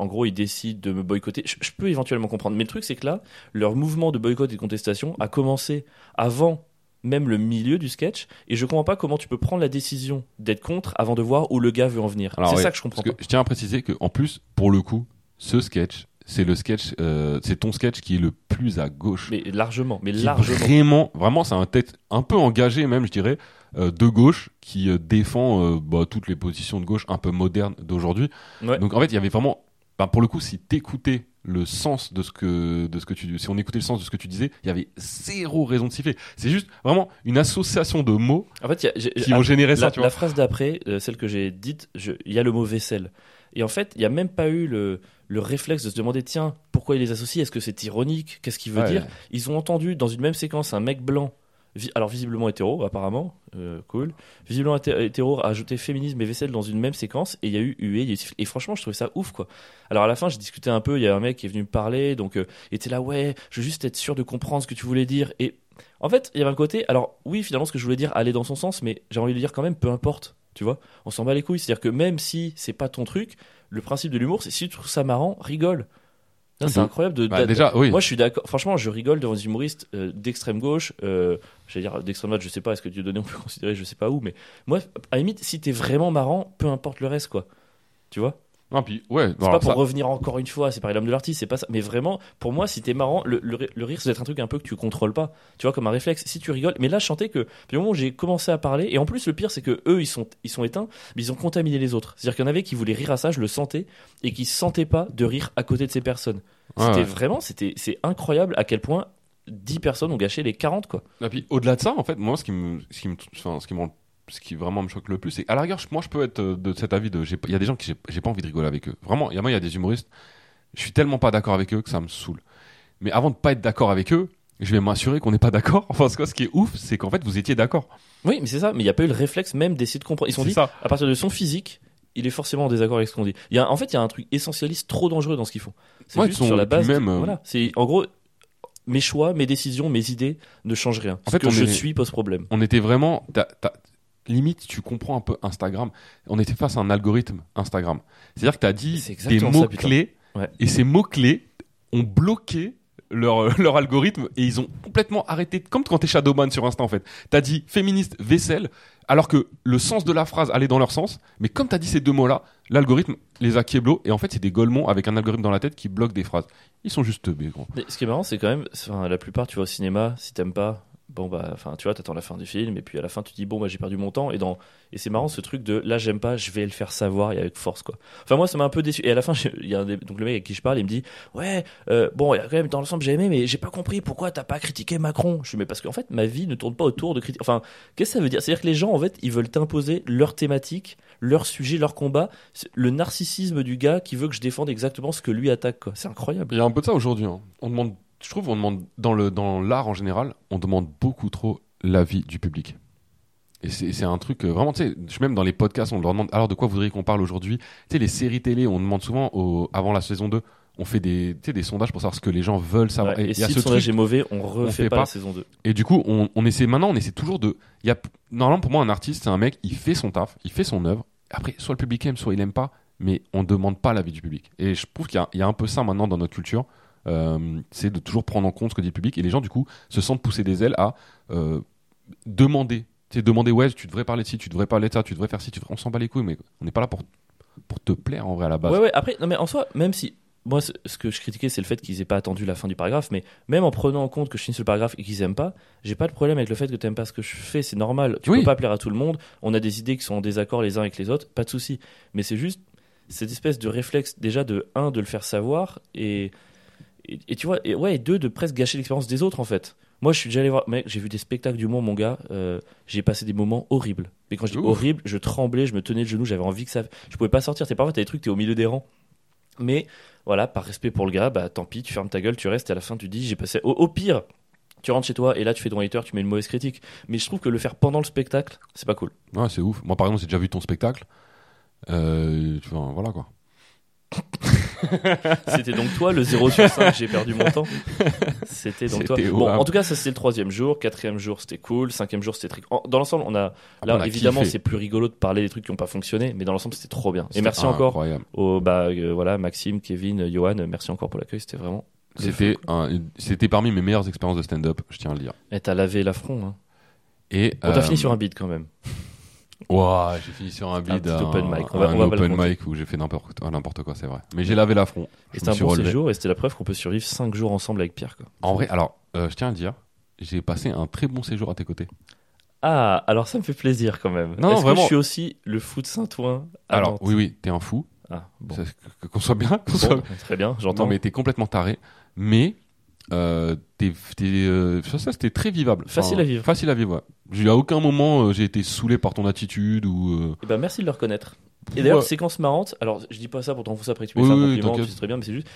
en gros, ils décident de me boycotter. Je, je peux éventuellement comprendre, mais le truc c'est que là, leur mouvement de boycott et de contestation a commencé avant même le milieu du sketch et je comprends pas comment tu peux prendre la décision d'être contre avant de voir où le gars veut en venir. C'est ouais, ça que je comprends Parce pas. que je tiens à préciser que en plus, pour le coup, ce sketch, c'est le sketch, euh, c'est ton sketch qui est le plus à gauche. Mais largement, mais largement. Vraiment, vraiment, c'est un tête un peu engagé même, je dirais, euh, de gauche qui euh, défend bah, toutes les positions de gauche un peu modernes d'aujourd'hui. Ouais. Donc en fait, il y avait vraiment, bah, pour le coup, si t'écoutais le sens de ce que de ce que tu si on écoutait le sens de ce que tu disais il y avait zéro raison de siffler. C'est juste vraiment une association de mots En fait, y a- qui vont générer ça la, tu la vois phrase d'après, euh, celle que j'ai dite, il y a le mot vaisselle. Et en fait, il n'y a même pas eu le, le réflexe de se demander tiens, pourquoi il les associe? Est-ce que c'est ironique? Qu'est-ce qu'il veut Ouais. dire? Ils ont entendu dans une même séquence un mec blanc, alors visiblement hétéro, apparemment, euh, cool, visiblement hété- hétéro, ajouter féminisme et vaisselle dans une même séquence, et il y a eu huée, a eu. Et franchement, je trouvais ça ouf, quoi. Alors à la fin, j'ai discuté un peu, il y a un mec qui est venu me parler, donc euh, était là, ouais, je veux juste être sûr de comprendre ce que tu voulais dire. Et en fait, il y avait un côté, alors oui, finalement, ce que je voulais dire allait dans son sens, mais j'ai envie de dire quand même, peu importe, tu vois. On s'en bat les couilles. C'est-à-dire que même si c'est pas ton truc, le principe de l'humour, c'est si tu trouves ça marrant, rigole. C'est incroyable de. Bah, déjà oui Moi, je suis d'accord. Franchement, je rigole devant des humoristes euh, d'extrême gauche. Euh, J'allais dire d'extrême droite, je sais pas. Est-ce que Dieu donné, on peut considérer, je sais pas où. Mais moi, à la limite, si t'es vraiment marrant, peu importe le reste, quoi. Tu vois? Non puis ouais C'est pas pour ça- revenir encore une fois, c'est pareil l'homme de l'artiste, c'est pas ça. Mais vraiment, pour moi, si t'es marrant, le, le, le rire, c'est un truc un peu que tu contrôles pas. Tu vois, comme un réflexe. Si tu rigoles, mais là, je chantais que, du moment où j'ai commencé à parler, et en plus, le pire, c'est que eux, ils sont, ils sont éteints, mais ils ont contaminé les autres. C'est-à-dire qu'il y en avait qui voulaient rire à ça, je le sentais, et qui se sentaient pas de rire à côté de ces personnes. Ouais, C'était ouais. vraiment, c'était, c'est incroyable à quel point 10 personnes ont gâché les 40, quoi. Et puis au-delà de ça, en fait, moi, ce qui me, ce qui me, enfin, ce qui me rend- ce qui vraiment me choque le plus, c'est à la rigueur, moi, je peux être euh, de cet avis de, il y a des gens qui j'ai- pas envie de rigoler avec eux. Vraiment, il y a moi, il y a des humoristes, je suis tellement pas d'accord avec eux que ça me saoule. Mais avant de pas être d'accord avec eux, je vais m'assurer qu'on n'est pas d'accord. Enfin, ce ce qui est ouf, c'est qu'en fait, vous étiez d'accord. Oui, mais c'est ça, mais il n'y a pas eu le réflexe même d'essayer de comprendre. Ils sont dit, ça. à partir de son physique, il est forcément en désaccord avec ce qu'on dit. Il y a, en fait, il y a un truc essentialiste trop dangereux dans ce qu'ils font. C'est Ouais, juste sur la base. même, euh, voilà, c'est en gros mes choix, mes décisions, mes idées ne changent rien. En ce fait, que on je est- suis pose problème. On était vraiment, limite, tu comprends un peu Instagram. On était face à un algorithme Instagram. C'est-à-dire que tu as dit des exactement ça, mots putain. clés Ouais. et ces mots clés ont bloqué leur, leur algorithme et ils ont complètement arrêté, comme quand t'es shadowban sur Insta en fait. T'as dit féministe vaisselle, alors que le sens de la phrase allait dans leur sens, mais comme t'as dit ces deux mots-là, l'algorithme les a kieblo et en fait c'est des golemons avec un algorithme dans la tête qui bloque des phrases. Ils sont juste teubés, gros. Mais ce qui est marrant, c'est quand même, la plupart, tu vas au cinéma, si t'aimes pas, bon bah, enfin, tu vois, t'attends la fin du film, et puis à la fin, tu dis, bon bah, j'ai perdu mon temps, et dans, et c'est marrant ce truc de, là, j'aime pas, je vais le faire savoir, et avec force, quoi. Enfin, moi, ça m'a un peu déçu. Et à la fin, il y a un donc le mec avec qui je parle, il me dit, ouais, euh, bon, il a quand même, dans l'ensemble, j'ai aimé, mais j'ai pas compris pourquoi t'as pas critiqué Macron. Je suis, mais parce qu'en fait, ma vie ne tourne pas autour de critiquer. Enfin, qu'est-ce que ça veut dire? C'est-à-dire que les gens, en fait, ils veulent t'imposer leur thématique, leur sujet, leur combat, le narcissisme du gars qui veut que je défende exactement ce que lui attaque, quoi. C'est incroyable. Il y a un peu de ça aujourd'hui. hein. On demande, je trouve, on demande dans le dans l'art en général, on demande beaucoup trop l'avis du public. Et c'est un truc euh, vraiment, tu sais, même dans les podcasts, on leur demande alors de quoi voudriez qu'on parle aujourd'hui? Tu sais, les séries télé, on demande souvent au- avant la saison 2, on fait des, sondages pour savoir ce que les gens veulent savoir. Ouais, et et il y a si ce le sondage truc- est mauvais, on refait fait pas, pas. la saison 2. et du coup, on, on essaie maintenant, on essaie toujours de. Il y a, normalement, pour moi, un artiste, c'est un mec, il fait son taf, il fait son œuvre. Après, soit le public aime, soit il aime pas, mais on demande pas l'avis du public. Et je trouve qu'il y a un peu ça maintenant dans notre culture. Euh, c'est de toujours prendre en compte ce que dit le public. Et les gens, du coup, se sentent pousser des ailes à euh, demander. Tu sais, demander, ouais, tu devrais parler de ci, tu devrais parler de ça, tu devrais faire ci, tu devrais... on s'en bat les couilles, mais on n'est pas là pour, pour te plaire en vrai à la base. Ouais, ouais, après, non, mais en soi, même si. Moi, ce que je critiquais, c'est le fait qu'ils aient pas attendu la fin du paragraphe, mais même en prenant en compte que je finisse le paragraphe et qu'ils aiment pas, j'ai pas de problème avec le fait que t'aimes pas ce que je fais, c'est normal. Tu Oui. peux pas plaire à tout le monde, on a des idées qui sont en désaccord les uns avec les autres, pas de souci. Mais c'est juste cette espèce de réflexe, déjà, de un, de le faire savoir, et, et, et tu vois, et, ouais, et deux, de presque gâcher l'expérience des autres, en fait. Moi, je suis déjà allé voir, mec, j'ai vu des spectacles d'humour, mon gars, euh, j'ai passé des moments horribles. Mais quand je dis Ouf. horrible, je tremblais, je me tenais le genou, j'avais envie que ça. Je pouvais pas sortir. T'es parfois, t'as des trucs, t'es au milieu des rangs. Mais voilà, par respect pour le gars, bah tant pis, tu fermes ta gueule, tu restes, et à la fin, tu dis, j'ai passé. Au, au pire, tu rentres chez toi, et là, tu fais ton hater, tu mets une mauvaise critique. Mais je trouve que le faire pendant le spectacle, c'est pas cool. Ouais, c'est ouf. Moi, par exemple, j'ai déjà vu ton spectacle. Euh, tu vois, voilà quoi. C'était donc toi le 0 sur 5, j'ai perdu mon temps. C'était donc toi. Bon, en tout cas, ça c'était le troisième jour. Quatrième jour, c'était cool. Cinquième jour, c'était très. en- Dans l'ensemble, on a. Là, on a évidemment, kiffé. c'est plus rigolo de parler des trucs qui n'ont pas fonctionné, mais dans l'ensemble, c'était trop bien. Et C'était merci encore incroyable. aux bah, euh, voilà, Maxime, Kevin, euh, Johan. Merci encore pour l'accueil. C'était vraiment. de C'était fou. un- c'était parmi mes meilleures expériences de stand-up, je tiens à le dire. Et t'as lavé l'affront. Hein. Et On t'a euh, fini sur un beat quand même. Ouah, j'ai fini sur un bid, un, open mic. On va- un on va open mic où j'ai fait n'importe quoi, c'est vrai. Mais j'ai lavé l'affront. Et c'était un bon séjour et c'était la preuve qu'on peut survivre 5 jours ensemble avec Pierre. Quoi. En vrai, alors, euh, je tiens à le dire, j'ai passé un très bon séjour à tes côtés. Ah, alors ça me fait plaisir quand même. Non, Est-ce que vraiment. je suis aussi le fou de Saint-Ouen alors, Nantes oui, oui, t'es un fou. Ah, bon. Qu'on soit bien, qu'on soit Bon, très bien, j'entends. Mais t'es complètement taré. Mais euh, t'es, t'es, euh, ça, ça, c'était très vivable. Facile à vivre. Facile à vivre, ouais. J'ai- À aucun moment euh, j'ai été saoulé par ton attitude ou. euh, Eh ben, merci de le reconnaître. Et d'ailleurs, Ouais. séquence marrante, alors je dis pas ça pour t'en foutre après tu Oui, un oui, compliment, t'inquiète. tu sais très bien, mais c'est juste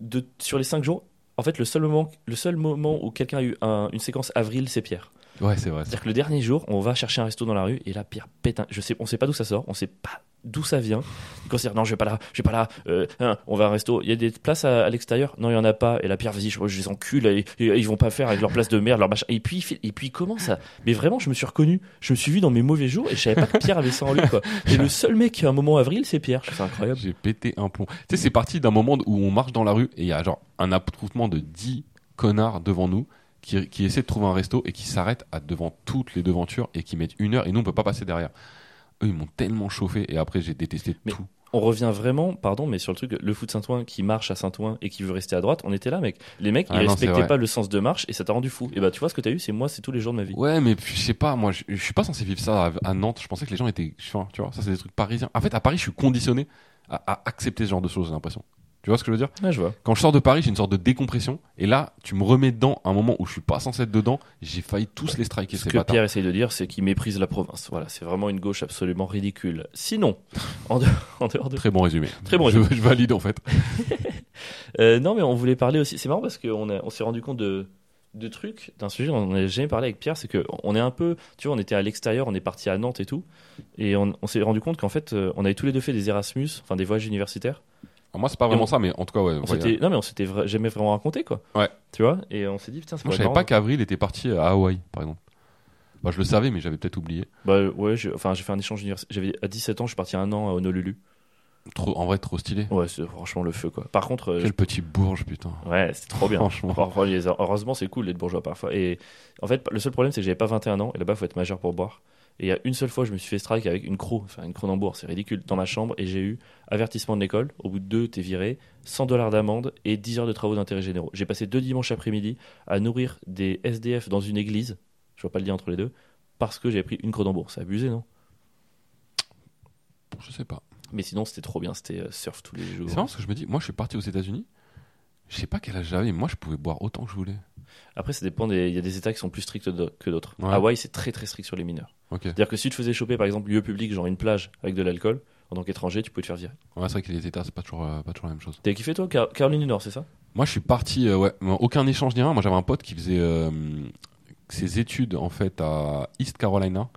de, sur les 5 jours, en fait, le seul moment, le seul moment où quelqu'un a eu un- une séquence avril, c'est Pierre. Ouais, c'est vrai. c'est- C'est-à-dire que le dernier jour, on va chercher un resto dans la rue et là, Pierre pète un... Je sais, on sait pas d'où ça sort, on sait pas d'où ça vient. Il considère, non, je vais pas là, je vais pas là, euh, hein, on va à un resto. Il y a des places à, à l'extérieur? Non, il y en a pas. Et là, Pierre, vas-y, je, je les encule, et, et ils vont pas faire avec leur place de merde, leur machin. Et puis, et puis il commence à. Mais vraiment, je me suis reconnu. Je me suis vu dans mes mauvais jours et je savais pas que Pierre avait ça en lui, quoi. Et le seul mec qui a un moment avril, c'est Pierre. Ça incroyable. J'ai pété un plomb. Tu sais, c'est parti d'un moment où on marche dans la rue et il y a genre un attroupement de 10 connards devant nous qui, qui essaient de trouver un resto et qui s'arrêtent à devant toutes les devantures et qui mettent une heure et nous on peut pas passer derrière. Eux ils m'ont tellement chauffé et après j'ai détesté Mais- tout. On revient vraiment, pardon, mais sur le truc, le foot de Saint-Ouen qui marche à Saint-Ouen et qui veut rester à droite, on était là, mec. Les mecs, Ah ils non, respectaient pas le sens de marche et ça t'a rendu fou. Et bah, tu vois, ce que t'as eu, c'est moi, c'est tous les jours de ma vie. Ouais, mais je sais pas, moi je, je suis pas censé vivre ça à, à Nantes. Je pensais que les gens étaient. enfin, tu vois, ça c'est des trucs parisiens. En fait, à Paris, je suis conditionné à, à accepter ce genre de choses, j'ai l'impression. Tu vois ce que je veux dire? Ouais, je vois. Quand je sors de Paris, j'ai une sorte de décompression. Et là, tu me remets dedans à un moment où je suis pas censé être dedans. J'ai failli tous les striker, Ce ces que bâtards. Pierre essaye de dire, c'est qu'il méprise la province. Voilà, c'est vraiment une gauche absolument ridicule. Sinon, en dehors, en dehors de. Très bon résumé. Très bon Je- résumé. Je, valide en fait. Euh, non, mais on voulait parler aussi. C'est marrant parce qu'on on s'est rendu compte de, de trucs, d'un sujet dont on n'avait jamais parlé avec Pierre. C'est qu'on est un peu. Tu vois, on était à l'extérieur, on est parti à Nantes et tout. Et on, on s'est rendu compte qu'en fait, euh, on avait tous les deux fait des Erasmus, enfin des voyages universitaires. Alors, moi, c'est pas vraiment on- ça, mais en tout cas, ouais. Non, mais on s'était vra- jamais vraiment raconté, quoi. Ouais. Tu vois Et on s'est dit, putain, c'est Moi, je savais pas qu'Avril était parti à Hawaï, par exemple. Bah, je le savais, mais j'avais peut-être oublié. Bah ouais, j'ai- enfin j'ai fait un échange universitaire. J'avais à 17 ans, je suis parti un an à Honolulu. Trop, en vrai, trop stylé. Ouais, c'est franchement le feu quoi. Par contre, euh, Quel petit bourge, putain. je- ouais, c'est trop bien. Franchement. Heureusement, c'est cool d'être bourgeois parfois. Et en fait, le seul problème, c'est que j'avais pas 21 ans. Et là-bas, faut être majeur pour boire. Et il y a une seule fois, je me suis fait strike avec une croc, enfin une Cronenbourg, c'est ridicule, dans ma chambre. Et j'ai eu avertissement de l'école. Au bout de deux, t'es viré, 100 dollars d'amende et 10 heures de travaux d'intérêt généraux. J'ai passé deux dimanches après-midi à nourrir des SDF dans une église. Je vois pas le lien entre les deux. Parce que j'avais pris une Cronenbourg. C'est abusé, non? Je sais pas. Mais sinon, c'était trop bien. C'était euh, surf tous les jours. C'est marrant parce que je me dis, moi, je suis parti aux États-Unis. Je sais pas quel âge j'avais, mais moi, je pouvais boire autant que je voulais. Après, ça dépend. Des... Il y a des États qui sont plus stricts de- que d'autres. Ouais. Hawaï, c'est très très strict sur les mineurs. C'est-à-dire que si tu te faisais choper, par exemple, lieu public, genre une plage avec de l'alcool, en tant qu'étranger, tu pouvais te faire virer. Ouais, c'est vrai que les États, c'est pas toujours, euh, pas toujours la même chose. T'as kiffé toi, Car- Caroline du Nord, c'est ça? Moi, je suis parti, euh, ouais, aucun échange ni rien. Moi, j'avais un pote qui faisait euh, ses études en fait à East Carolina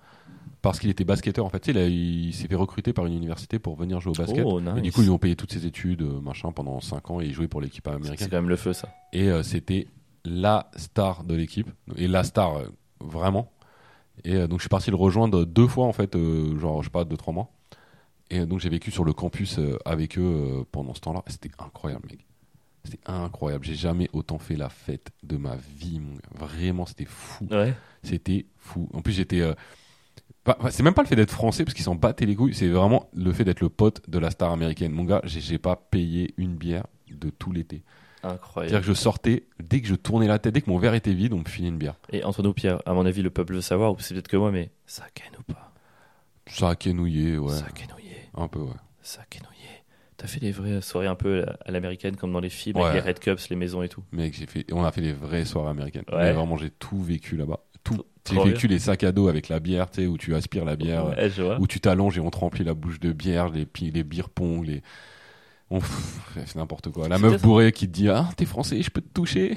parce qu'il était basketteur. En fait, tu sais, il, s'est fait recruter par une université pour venir jouer au basket. Oh, Et du coup, ils lui ont payé toutes ses études, euh, machin, pendant 5 ans et il jouait pour l'équipe C'est américaine. quand même le feu, ça. Et euh, c'était la star de l'équipe. Et la star, euh, vraiment. Et euh, donc, je suis parti le rejoindre deux fois, en fait, genre, je sais pas, deux, trois mois. Et donc, j'ai vécu sur le campus avec eux pendant ce temps-là. C'était incroyable, mec. C'était incroyable. J'ai jamais autant fait la fête de ma vie, mon gars. Vraiment, c'était fou. Ouais. C'était fou. En plus, j'étais. C'est même pas le fait d'être français parce qu'ils s'en battaient les couilles. C'est vraiment le fait d'être le pote de la star américaine. Mon gars, j'ai pas payé une bière de tout l'été. Incroyable. C'est-à-dire que je sortais, dès que je tournais la tête, dès que mon verre était vide, on me filait une bière. Et entre nous, Pierre, à mon avis, le peuple veut savoir, ou c'est peut-être que moi, mais ça ken ou pas? Ça a quenouillé, ouais. Ça kenouillé. Un peu, ouais. Ça kenouillé. T'as fait des vraies soirées un peu à l'américaine, comme dans les films, Ouais. avec les Red Cups, les maisons et tout. Mec, j'ai fait, on a fait des vraies soirées américaines. Ouais. Mais vraiment, j'ai tout vécu là-bas. Tout. J'ai vécu les sacs à dos avec la bière, tu sais, où tu aspires la bière, Ouais, où tu t'allonges et on te remplit la bouche de bière, les, les beer pong, les. On c'est n'importe quoi. La meuf bourrée qui te dit Ah, t'es français, je peux te toucher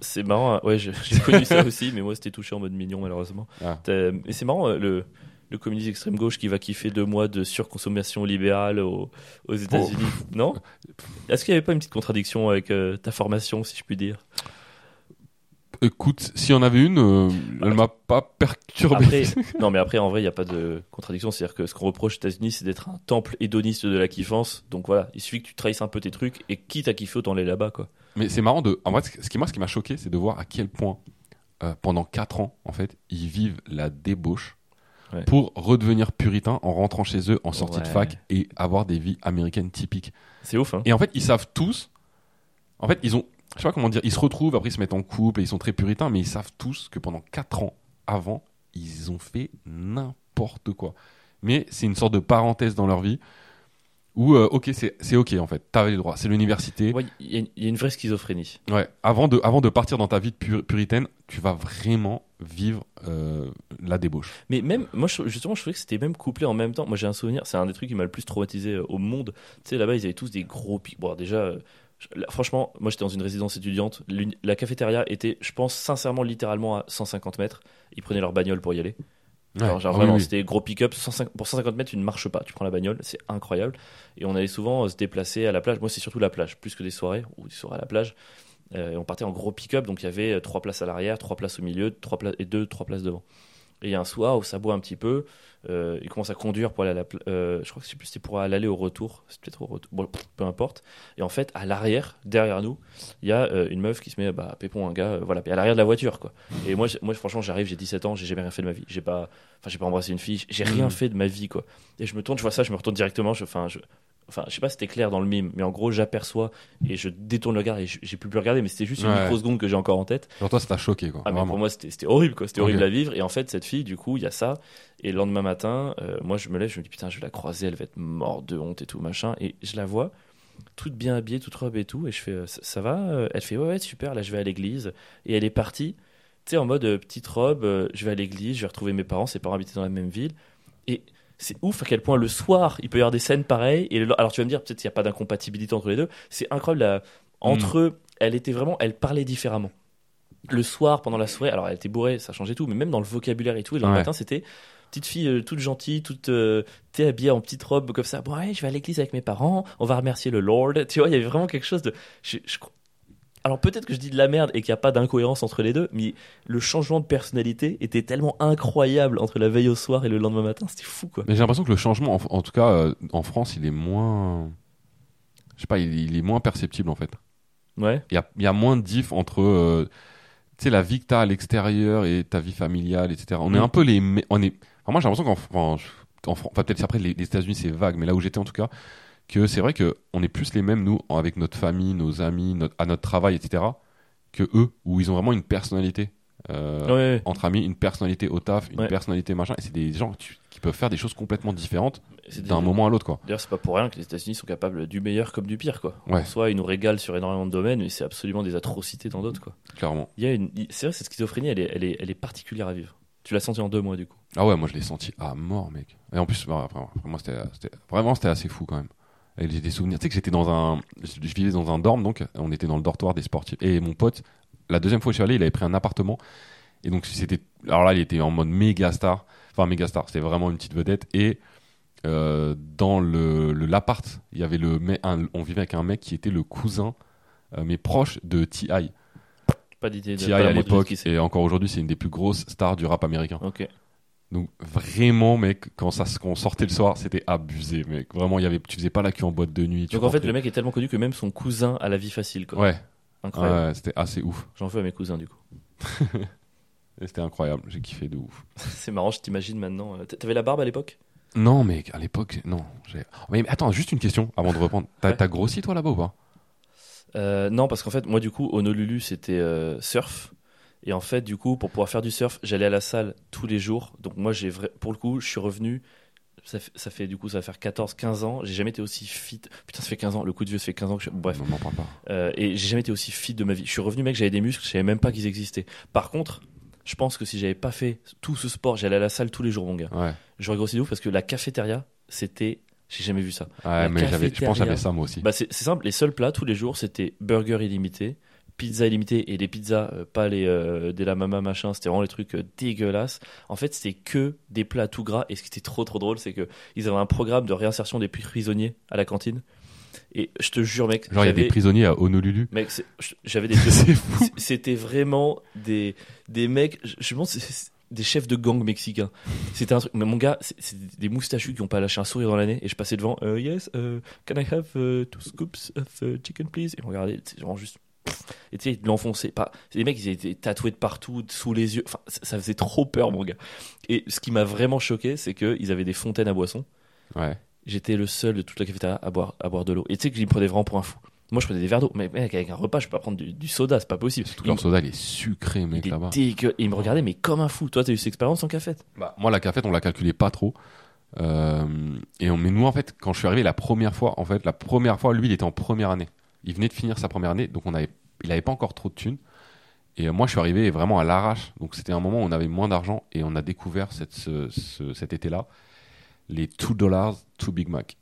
C'est marrant, hein. ouais, j'ai connu ça aussi, mais moi c'était touché en mode mignon malheureusement. Ah. Mais c'est marrant, euh, le... le communiste extrême gauche qui va kiffer deux mois de surconsommation libérale aux, aux États-Unis. Non? Est-ce qu'il n'y avait pas une petite contradiction avec euh, ta formation, si je puis dire? Écoute, s'il y en avait une, euh, elle m'a pas perturbé. Après, non, mais après, en vrai, il n'y a pas de contradiction. C'est-à-dire que ce qu'on reproche aux États-Unis, c'est d'être un temple hédoniste de la kiffance. Donc voilà, il suffit que tu trahisses un peu tes trucs et quitte à kiffer, autant aller là-bas, quoi. Mais c'est marrant de. En vrai, ce qui, moi, ce qui m'a choqué, c'est de voir à quel point, euh, pendant 4 ans, en fait, ils vivent la débauche Ouais. pour redevenir puritains en rentrant chez eux en sortie de fac et avoir des vies américaines typiques. C'est ouf, hein Et en fait, ils savent tous. En fait, ils ont. Je sais pas comment dire. Ils se retrouvent, après, ils se mettent en couple et ils sont très puritains, mais ils savent tous que pendant 4 ans avant, ils ont fait n'importe quoi. Mais c'est une sorte de parenthèse dans leur vie où, euh, ok, c'est ok en fait. T'avais les droits. C'est l'université. Ouais, Il y, a une- il y a une vraie schizophrénie. Ouais, avant de, avant de partir dans ta vie de pur- puritaine, tu vas vraiment vivre euh, la débauche. Mais même, moi, justement, je trouvais que c'était même couplé en même temps. Moi, j'ai un souvenir, c'est un des trucs qui m'a le plus traumatisé euh, au monde. Tu sais, là-bas, ils avaient tous des gros pics. Bon, déjà, euh, là, franchement, moi, j'étais dans une résidence étudiante. La cafétéria était, je pense, sincèrement, littéralement à 150 mètres. Ils prenaient leur bagnole pour y aller. Genre, Ouais. genre vraiment, oui, c'était gros pick-up. 150 Pour 150 mètres, tu ne marches pas. Tu prends la bagnole, c'est incroyable. Et on allait souvent euh, se déplacer à la plage. Moi, c'est surtout la plage, plus que des soirées, ou des soirées à la plage. Euh, et on partait en gros pick-up, donc il y avait euh, trois places à l'arrière, trois places au milieu, trois et deux, trois places devant. Et il y a un soir où ça boit un petit peu, euh, il commence à conduire pour aller à la euh, je crois que c'est pour aller au retour, c'est peut-être au retour, bon, peu importe. Et en fait, à l'arrière, derrière nous, il y a euh, une meuf qui se met, bah, pépon, un gars, voilà, à l'arrière de la voiture, quoi. Et moi, moi franchement, j'arrive, j'ai 17 ans, j'ai jamais rien fait de ma vie. J'ai pas, enfin, j'ai pas embrassé une fille, j'ai rien Mhm. fait de ma vie, quoi. Et je me tourne, je vois ça, je me retourne directement, je, enfin, je, enfin, je sais pas si c'était clair dans le mime, mais en gros, j'aperçois et je détourne le regard et j'ai plus pu regarder, mais c'était juste une Ouais. microseconde que j'ai encore en tête. Genre toi, ça t'a choqué quoi. Ah, mais pour moi, c'était horrible, quoi. C'était horrible à vivre. Et en fait, cette fille, du coup, il y a ça. Et le lendemain matin, euh, moi, je me lève, je me dis, putain, je vais la croiser, elle va être morte de honte et tout, machin. Et je la vois, toute bien habillée, toute robe et tout. Et je fais, euh, ça, ça va Euh, Elle fait, ouais, ouais, super, là, je vais à l'église. Et elle est partie, tu sais, en mode euh, petite robe, euh, je vais à l'église, je vais retrouver mes parents, ses parents habitaient dans la même ville. Et c'est ouf à quel point le soir, il peut y avoir des scènes pareilles. Et le- alors, tu vas me dire, peut-être qu'il n'y a pas d'incompatibilité entre les deux. C'est incroyable, la- entre eux, elle était vraiment, elle parlait différemment le soir pendant la soirée, alors elle était bourrée, ça changeait tout, mais même dans le vocabulaire et tout, et le Ouais. matin c'était petite fille euh, toute gentille, toute euh, t'es habillée en petite robe comme ça. Bon, ouais, je vais à l'église avec mes parents, on va remercier le Lord. Tu vois, il y avait vraiment quelque chose de. je- alors peut-être que je dis de la merde et qu'il n'y a pas d'incohérence entre les deux, mais le changement de personnalité était tellement incroyable entre la veille au soir et le lendemain matin, c'était fou quoi. Mais j'ai l'impression que le changement, en, en tout cas euh, en France, il est moins. Je sais pas, il, il est moins perceptible en fait. Ouais. Il y a, il y a moins de diff entre. euh, tu sais, la vie que t'as à l'extérieur et ta vie familiale, etc. On est Mm. un peu les. On est... enfin, moi, j'ai l'impression qu'en enfin, en Fran- enfin, peut-être après les, les États-Unis, c'est vague, mais là où j'étais en tout cas, que c'est vrai que on est plus les mêmes, nous, avec notre famille, nos amis, notre- à notre travail, etc., que eux, où ils ont vraiment une personnalité. euh, Ouais, ouais. Entre amis, une personnalité au taf, une Ouais. personnalité machin, et c'est des gens qui, qui peuvent faire des choses complètement différentes d'un moment à l'autre, quoi. D'ailleurs, c'est pas pour rien que les États-Unis sont capables du meilleur comme du pire quoi. Ouais. En soi, ils nous régalent sur énormément de domaines, mais c'est absolument des atrocités dans d'autres quoi. Clairement. Il y a une, il- c'est vrai, cette schizophrénie, elle est, elle est, elle est particulière à vivre. Tu l'as senti en deux mois du coup. Ah ouais, moi je l'ai senti à mort, mec. Et en plus, bah, après, après, moi, c'était, c'était- vraiment, c'était assez fou quand même. J'ai des souvenirs. Tu sais que j'étais dans un. Je vivais dans un dorm, donc on était dans le dortoir des sportifs. Et mon pote, la deuxième fois que je suis allé, il avait pris un appartement. Et donc c'était. Alors là, il était en mode méga star. Enfin, méga star. C'était vraiment une petite vedette. Et euh, dans le, l'appart, il y avait le. un- on vivait avec un mec qui était le cousin, euh, mais proche de T.I. Pas d'idée T.I. à l'époque. Et encore aujourd'hui, c'est une des plus grosses stars du rap américain. Ok. Donc vraiment, mec, quand ça, sortait le soir, c'était abusé, mec. Vraiment, il y avait, tu faisais pas la queue en boîte de nuit. tu Donc en fait, le mec est tellement connu que même son cousin a la vie facile quoi. ouais, Incroyable. ouais, c'était assez ouf. J'en veux à mes cousins du coup. C'était incroyable, j'ai kiffé de ouf. c'est marrant, je t'imagine maintenant. euh, T'avais la barbe à l'époque? Non, mec, à l'époque, non. Mais, attends, juste une question avant de reprendre. T'as Ouais. t'as grossi toi là-bas ou pas? Euh, Non, parce qu'en fait, moi du coup, Honolulu c'était euh, surf. Et en fait, du coup, pour pouvoir faire du surf, j'allais à la salle tous les jours. Donc moi, j'ai vra- pour le coup, je suis revenu. Ça fait, ça fait du coup, ça va faire 14-15 ans. J'ai jamais été aussi fit. Putain, ça fait 15 ans. Le coup de vieux, ça fait 15 ans que je. Bref. Non, pas. Euh, et j'ai jamais été aussi fit de ma vie. Je suis revenu, mec, j'avais des muscles, je savais même pas qu'ils existaient. Par contre, je pense que si j'avais pas fait tout ce sport, j'allais à la salle tous les jours, mon gars. Ouais, J'aurais grossi de ouf parce que la cafétéria, c'était. J'ai jamais vu ça. ouais La mais je pense que j'avais ça moi aussi. Bah, c'est c'est simple, les seuls plats tous les jours, c'était burger illimité, pizza illimitée et des pizzas, euh, pas les euh, des la mama machin, c'était vraiment les trucs euh, dégueulasses. En fait, c'était que des plats tout gras. Et ce qui était trop trop drôle, c'est que ils avaient un programme de réinsertion des prisonniers à la cantine. Et je te jure, mec, Genre, il y a des prisonniers à Honolulu. mec, j'avais des c'était vraiment des, des mecs, je je pense, des chefs de gang mexicains. C'était un truc, mais mon gars, c'est des moustachus qui ont pas lâché un sourire dans l'année. Et je passais devant, euh, yes, can I have two scoops of chicken please? Et on regardait, c'est vraiment juste. Et tu sais, l'enfonçaient. Pas, les mecs, ils étaient tatoués de partout, sous les yeux. Enfin, ça, ça faisait trop peur, mon gars. Et ce qui m'a vraiment choqué, c'est qu'ils avaient des fontaines à boissons. Ouais. J'étais le seul de toute la cafétéria à boire, à boire de l'eau. Et tu sais que je me prenais vraiment pour un fou. Moi, je prenais des verres d'eau. Mais mec, avec un repas, je peux pas prendre du, du soda, c'est pas possible. Surtout leur soda, il est sucré, mec, là-bas. Et il me regardait, mais comme un fou. Toi, t'as eu cette expérience en café Bah, moi, la cafette, on la calculait pas trop. Euh, et on, mais nous, en fait, quand je suis arrivé la première fois, en fait, la première fois, lui, il était en première année. Il venait de finir sa première année, donc on avait, il avait pas encore trop de thunes. Et euh, moi, je suis arrivé vraiment à l'arrache. Donc c'était un moment où on avait moins d'argent et on a découvert cette, ce- ce- cet été-là les 2 dollars, 2 Big Mac.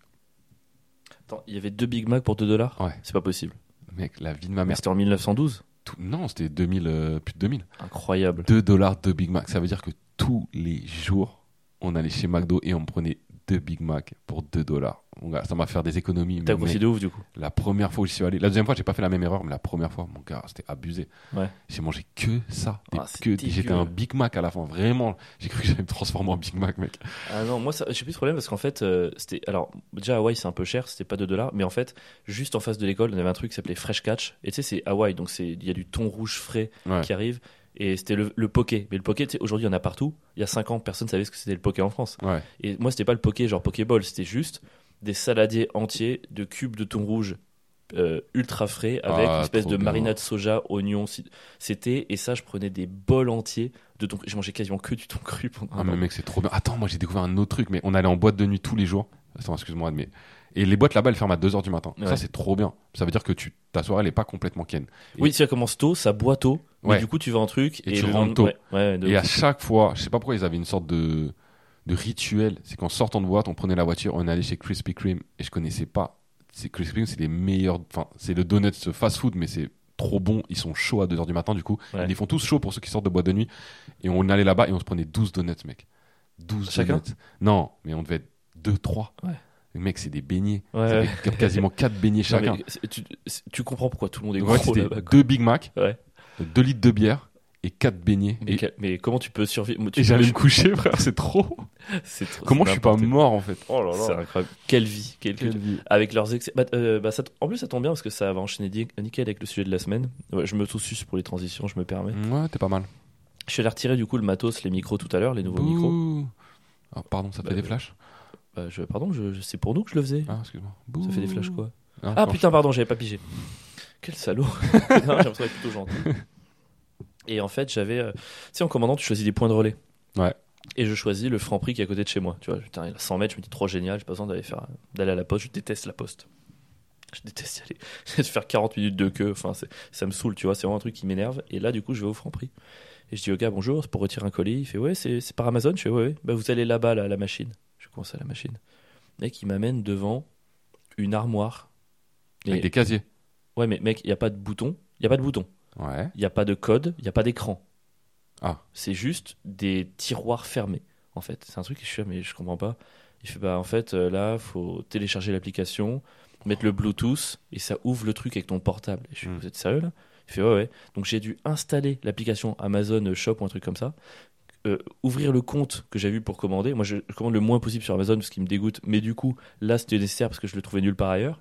Attends, il y avait deux Big Mac pour 2 dollars? Ouais. C'est pas possible. Mec, la vie de ma mère. c'était en 1912 Tout- non, c'était 2000, euh, plus de 2000. Incroyable. 2 dollars, 2 Big Mac. Ça veut dire que tous les jours, on allait chez McDo et on prenait 2 Big Mac pour 2 dollars. Ça m'a fait des économies. T'as mec, de ouf, du coup. La première fois où j'y suis allé, la deuxième fois, j'ai pas fait la même erreur, mais la première fois, mon gars, c'était abusé. Ouais. J'ai mangé que ça. Ah. J'étais un Big Mac à la fin, vraiment. J'ai cru que j'allais me transformer en Big Mac, mec. Ah non, moi, j'ai plus de problème parce qu'en fait, euh, c'était. Alors, déjà, Hawaï, c'est un peu cher, c'était pas 2 dollars, mais en fait, juste en face de l'école, on avait un truc qui s'appelait Fresh Catch. Et tu sais, c'est Hawaï, donc il y a du thon rouge frais Ouais. qui arrive. Et c'était le, le poké. Mais le poké, aujourd'hui, il y en a partout. Il y a 5 ans, personne savait ce que c'était le poké en France. Ouais. Et moi, c'était pas le poké genre Pokéball, c'était juste des saladiers entiers de cubes de thon rouge euh, ultra frais avec Ah, une espèce trop de bien. marinade soja, oignons. ci- C'était, et ça, je prenais des bols entiers de thon. J'ai mangé quasiment que du thon cru pendant Ah, un mais an. mec, c'est trop bien. Attends, moi, j'ai découvert un autre truc, mais on allait en boîte de nuit tous les jours. Attends, excuse-moi, mais. Et les boîtes là-bas, elles ferment à 2h du matin. Ouais. Ça, c'est trop bien. Ça veut dire que tu, ta soirée, elle est pas complètement ken. Oui, ça commence tôt, ça boit tôt, mais Ouais. du coup, tu vas un truc Et tu rentres tôt. Ouais, Et à chaque fois, je sais pas pourquoi ils avaient une sorte de, de rituel. C'est qu'en sortant de boîte, on prenait la voiture, on allait chez Krispy Kreme. Et je connaissais pas. C'est Krispy Kreme, c'est les meilleurs. Enfin, c'est le donut fast food, mais c'est trop bon. Ils sont chauds à 2h du matin, du coup. Ouais. Ils les font tous chauds pour ceux qui sortent de boîte de nuit. Et on allait là-bas et on se prenait 12 donuts, mec. 12 Chacun donuts. Non, mais on devait être 2, 3. Ouais. Mec, c'est des beignets. Ouais, quasiment 4 beignets chacun. tu, comprends pourquoi tout le monde est gros c'était. 2 Big Mac. 2 litres de bière et 4 beignets. Mais, Et, quel- mais comment tu peux survivre? Tu et j'allais me coucher, frère, c'est trop. c'est trop- Comment je suis pas mort en fait? Oh quoi. C'est incroyable. Quelle vie, quelle, Quelle vie. avec leurs excès. Bah, euh, bah, ça t- en plus, ça tombe bien parce que ça va enchaîner nickel avec le sujet de la semaine. Ouais, je me suce pour les transitions, je me permets. Ouais, t'es pas mal. Je suis allé retirer du coup le matos, les micros tout à l'heure, les nouveaux micros. Ah, pardon, ça Bah, fait des bah, flashs? Bah, je, pardon, je, c'est pour nous que je le faisais. Ah, excuse-moi. Ça fait des flashs quoi. Ah, Ah putain, pardon, j'avais pas pigé. Quel salaud. j'ai l'impression d'être plutôt gentil. Et en fait, j'avais. euh, Tu sais, en commandant, tu choisis des points de relais. Ouais. Et je choisis le franc prix qui est à côté de chez moi. Tu vois, putain, il a 100 mètres, je me dis trop génial, j'ai pas besoin d'aller faire d'aller à la poste, je déteste la poste. Je déteste y aller. Je vais faire 40 minutes de queue, enfin, ça me saoule, tu vois, c'est vraiment un truc qui m'énerve. Et là, du coup, je vais au franc prix. Et je dis au gars, bonjour, c'est pour retirer un colis. Il fait, ouais, c'est c'est par Amazon. Je fais, ouais, ouais. Bah, vous allez là-bas, là, à la machine. Je commence à la machine. Le mec, il m'amène devant une armoire. Avec Et- des casiers. Ouais, mais mec, il n'y a pas de bouton. Il n'y a pas de bouton. Ouais. Il n'y a pas de code. Il n'y a pas d'écran. Ah. C'est juste des tiroirs fermés, en fait. C'est un truc que je suis là, mais je comprends pas. Il fait, bah, en fait, euh, là, faut télécharger l'application, mettre le Bluetooth, et ça ouvre le truc avec ton portable. Et je suis, Hmm. vous êtes sérieux, là? Il fait, ouais, ouais. Donc, j'ai dû installer l'application Amazon Shop ou un truc comme ça. euh, ouvrir le compte que j'avais eu pour commander. Moi, je, commande le moins possible sur Amazon parce qu'il me dégoûte. Mais du coup, là, c'était nécessaire parce que je le trouvais nulle part ailleurs.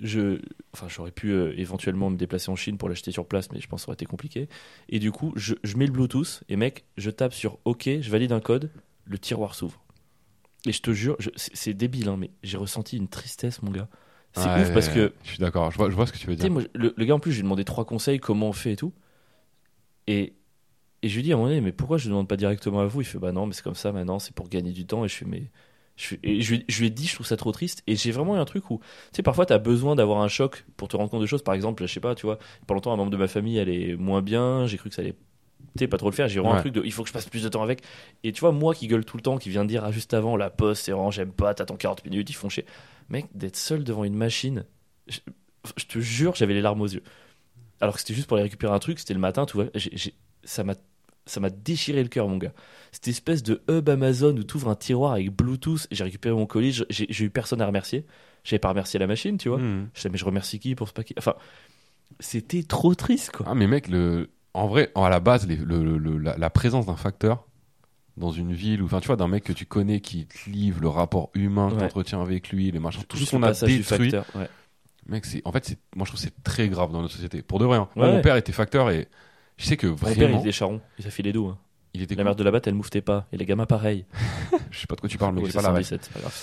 Je, enfin, j'aurais pu euh, éventuellement me déplacer en Chine pour l'acheter sur place, mais je pense que ça aurait été compliqué. Et du coup, je, je mets le Bluetooth et mec, je tape sur OK, je valide un code, le tiroir s'ouvre. Et je te jure, c'est débile, hein, mais j'ai ressenti une tristesse, mon gars. C'est Ouais, ouf parce que Je suis d'accord, je vois, je vois ce que tu veux dire. moi, le, le gars en plus, je lui ai demandé trois conseils, comment on fait et tout. Et, et je lui dis à un moment donné, mais pourquoi je ne demande pas directement à vous? Il fait, bah non, mais c'est comme ça maintenant, c'est pour gagner du temps. Et je fais, mais. Je, fais- et je, lui- je lui ai dit, je trouve ça trop triste. Et j'ai vraiment eu un truc où, tu sais, parfois, tu as besoin d'avoir un choc pour te rendre compte de choses. Par exemple, je sais pas, tu vois, pendant longtemps, un membre de ma famille, elle est moins bien. J'ai cru que ça allait. Tu pas trop le faire. J'ai vraiment un truc de, il faut que je passe plus de temps avec. Et tu vois, moi qui gueule tout le temps, qui vient de dire ah, juste avant, la poste, c'est vraiment, j'aime pas, t'attends 40 minutes, ils font chier. Mec, d'être seul devant une machine, je, je te jure, j'avais les larmes aux yeux. alors que c'était juste pour aller récupérer un truc, c'était le matin, tu vois. ça m'a ça m'a déchiré le cœur, mon gars. Cette espèce de hub Amazon où tu ouvres un tiroir avec Bluetooth, et j'ai récupéré mon colis, j'ai eu personne à remercier. J'avais pas remercié la machine, tu vois. Mhm. Je disais, mais je remercie qui pour ce paquet? Enfin, c'était trop triste, quoi. Ah, mais mec, le... en vrai, à la base, les- le- le- le- la, la présence d'un facteur dans une ville, ou enfin, tu vois, d'un mec que tu connais qui te livre le rapport humain que Ouais. t'entretiens avec lui, les machins, tout ce qu'on a détruit. facteur, ouais. Mec, en fait, moi, je trouve que c'est très grave dans notre société. Pour de vrai, hein. Moi, mon père était facteur et je sais que Mon père, il vraiment, charron. Il a fait les dos. hein. Il était La cool. mère de la batte, elle mouftait pas. Et les gamins, pareil. Je sais pas de quoi tu parles, mais Ouais, j'ai c'est pas la ref. 117, c'est pas grave.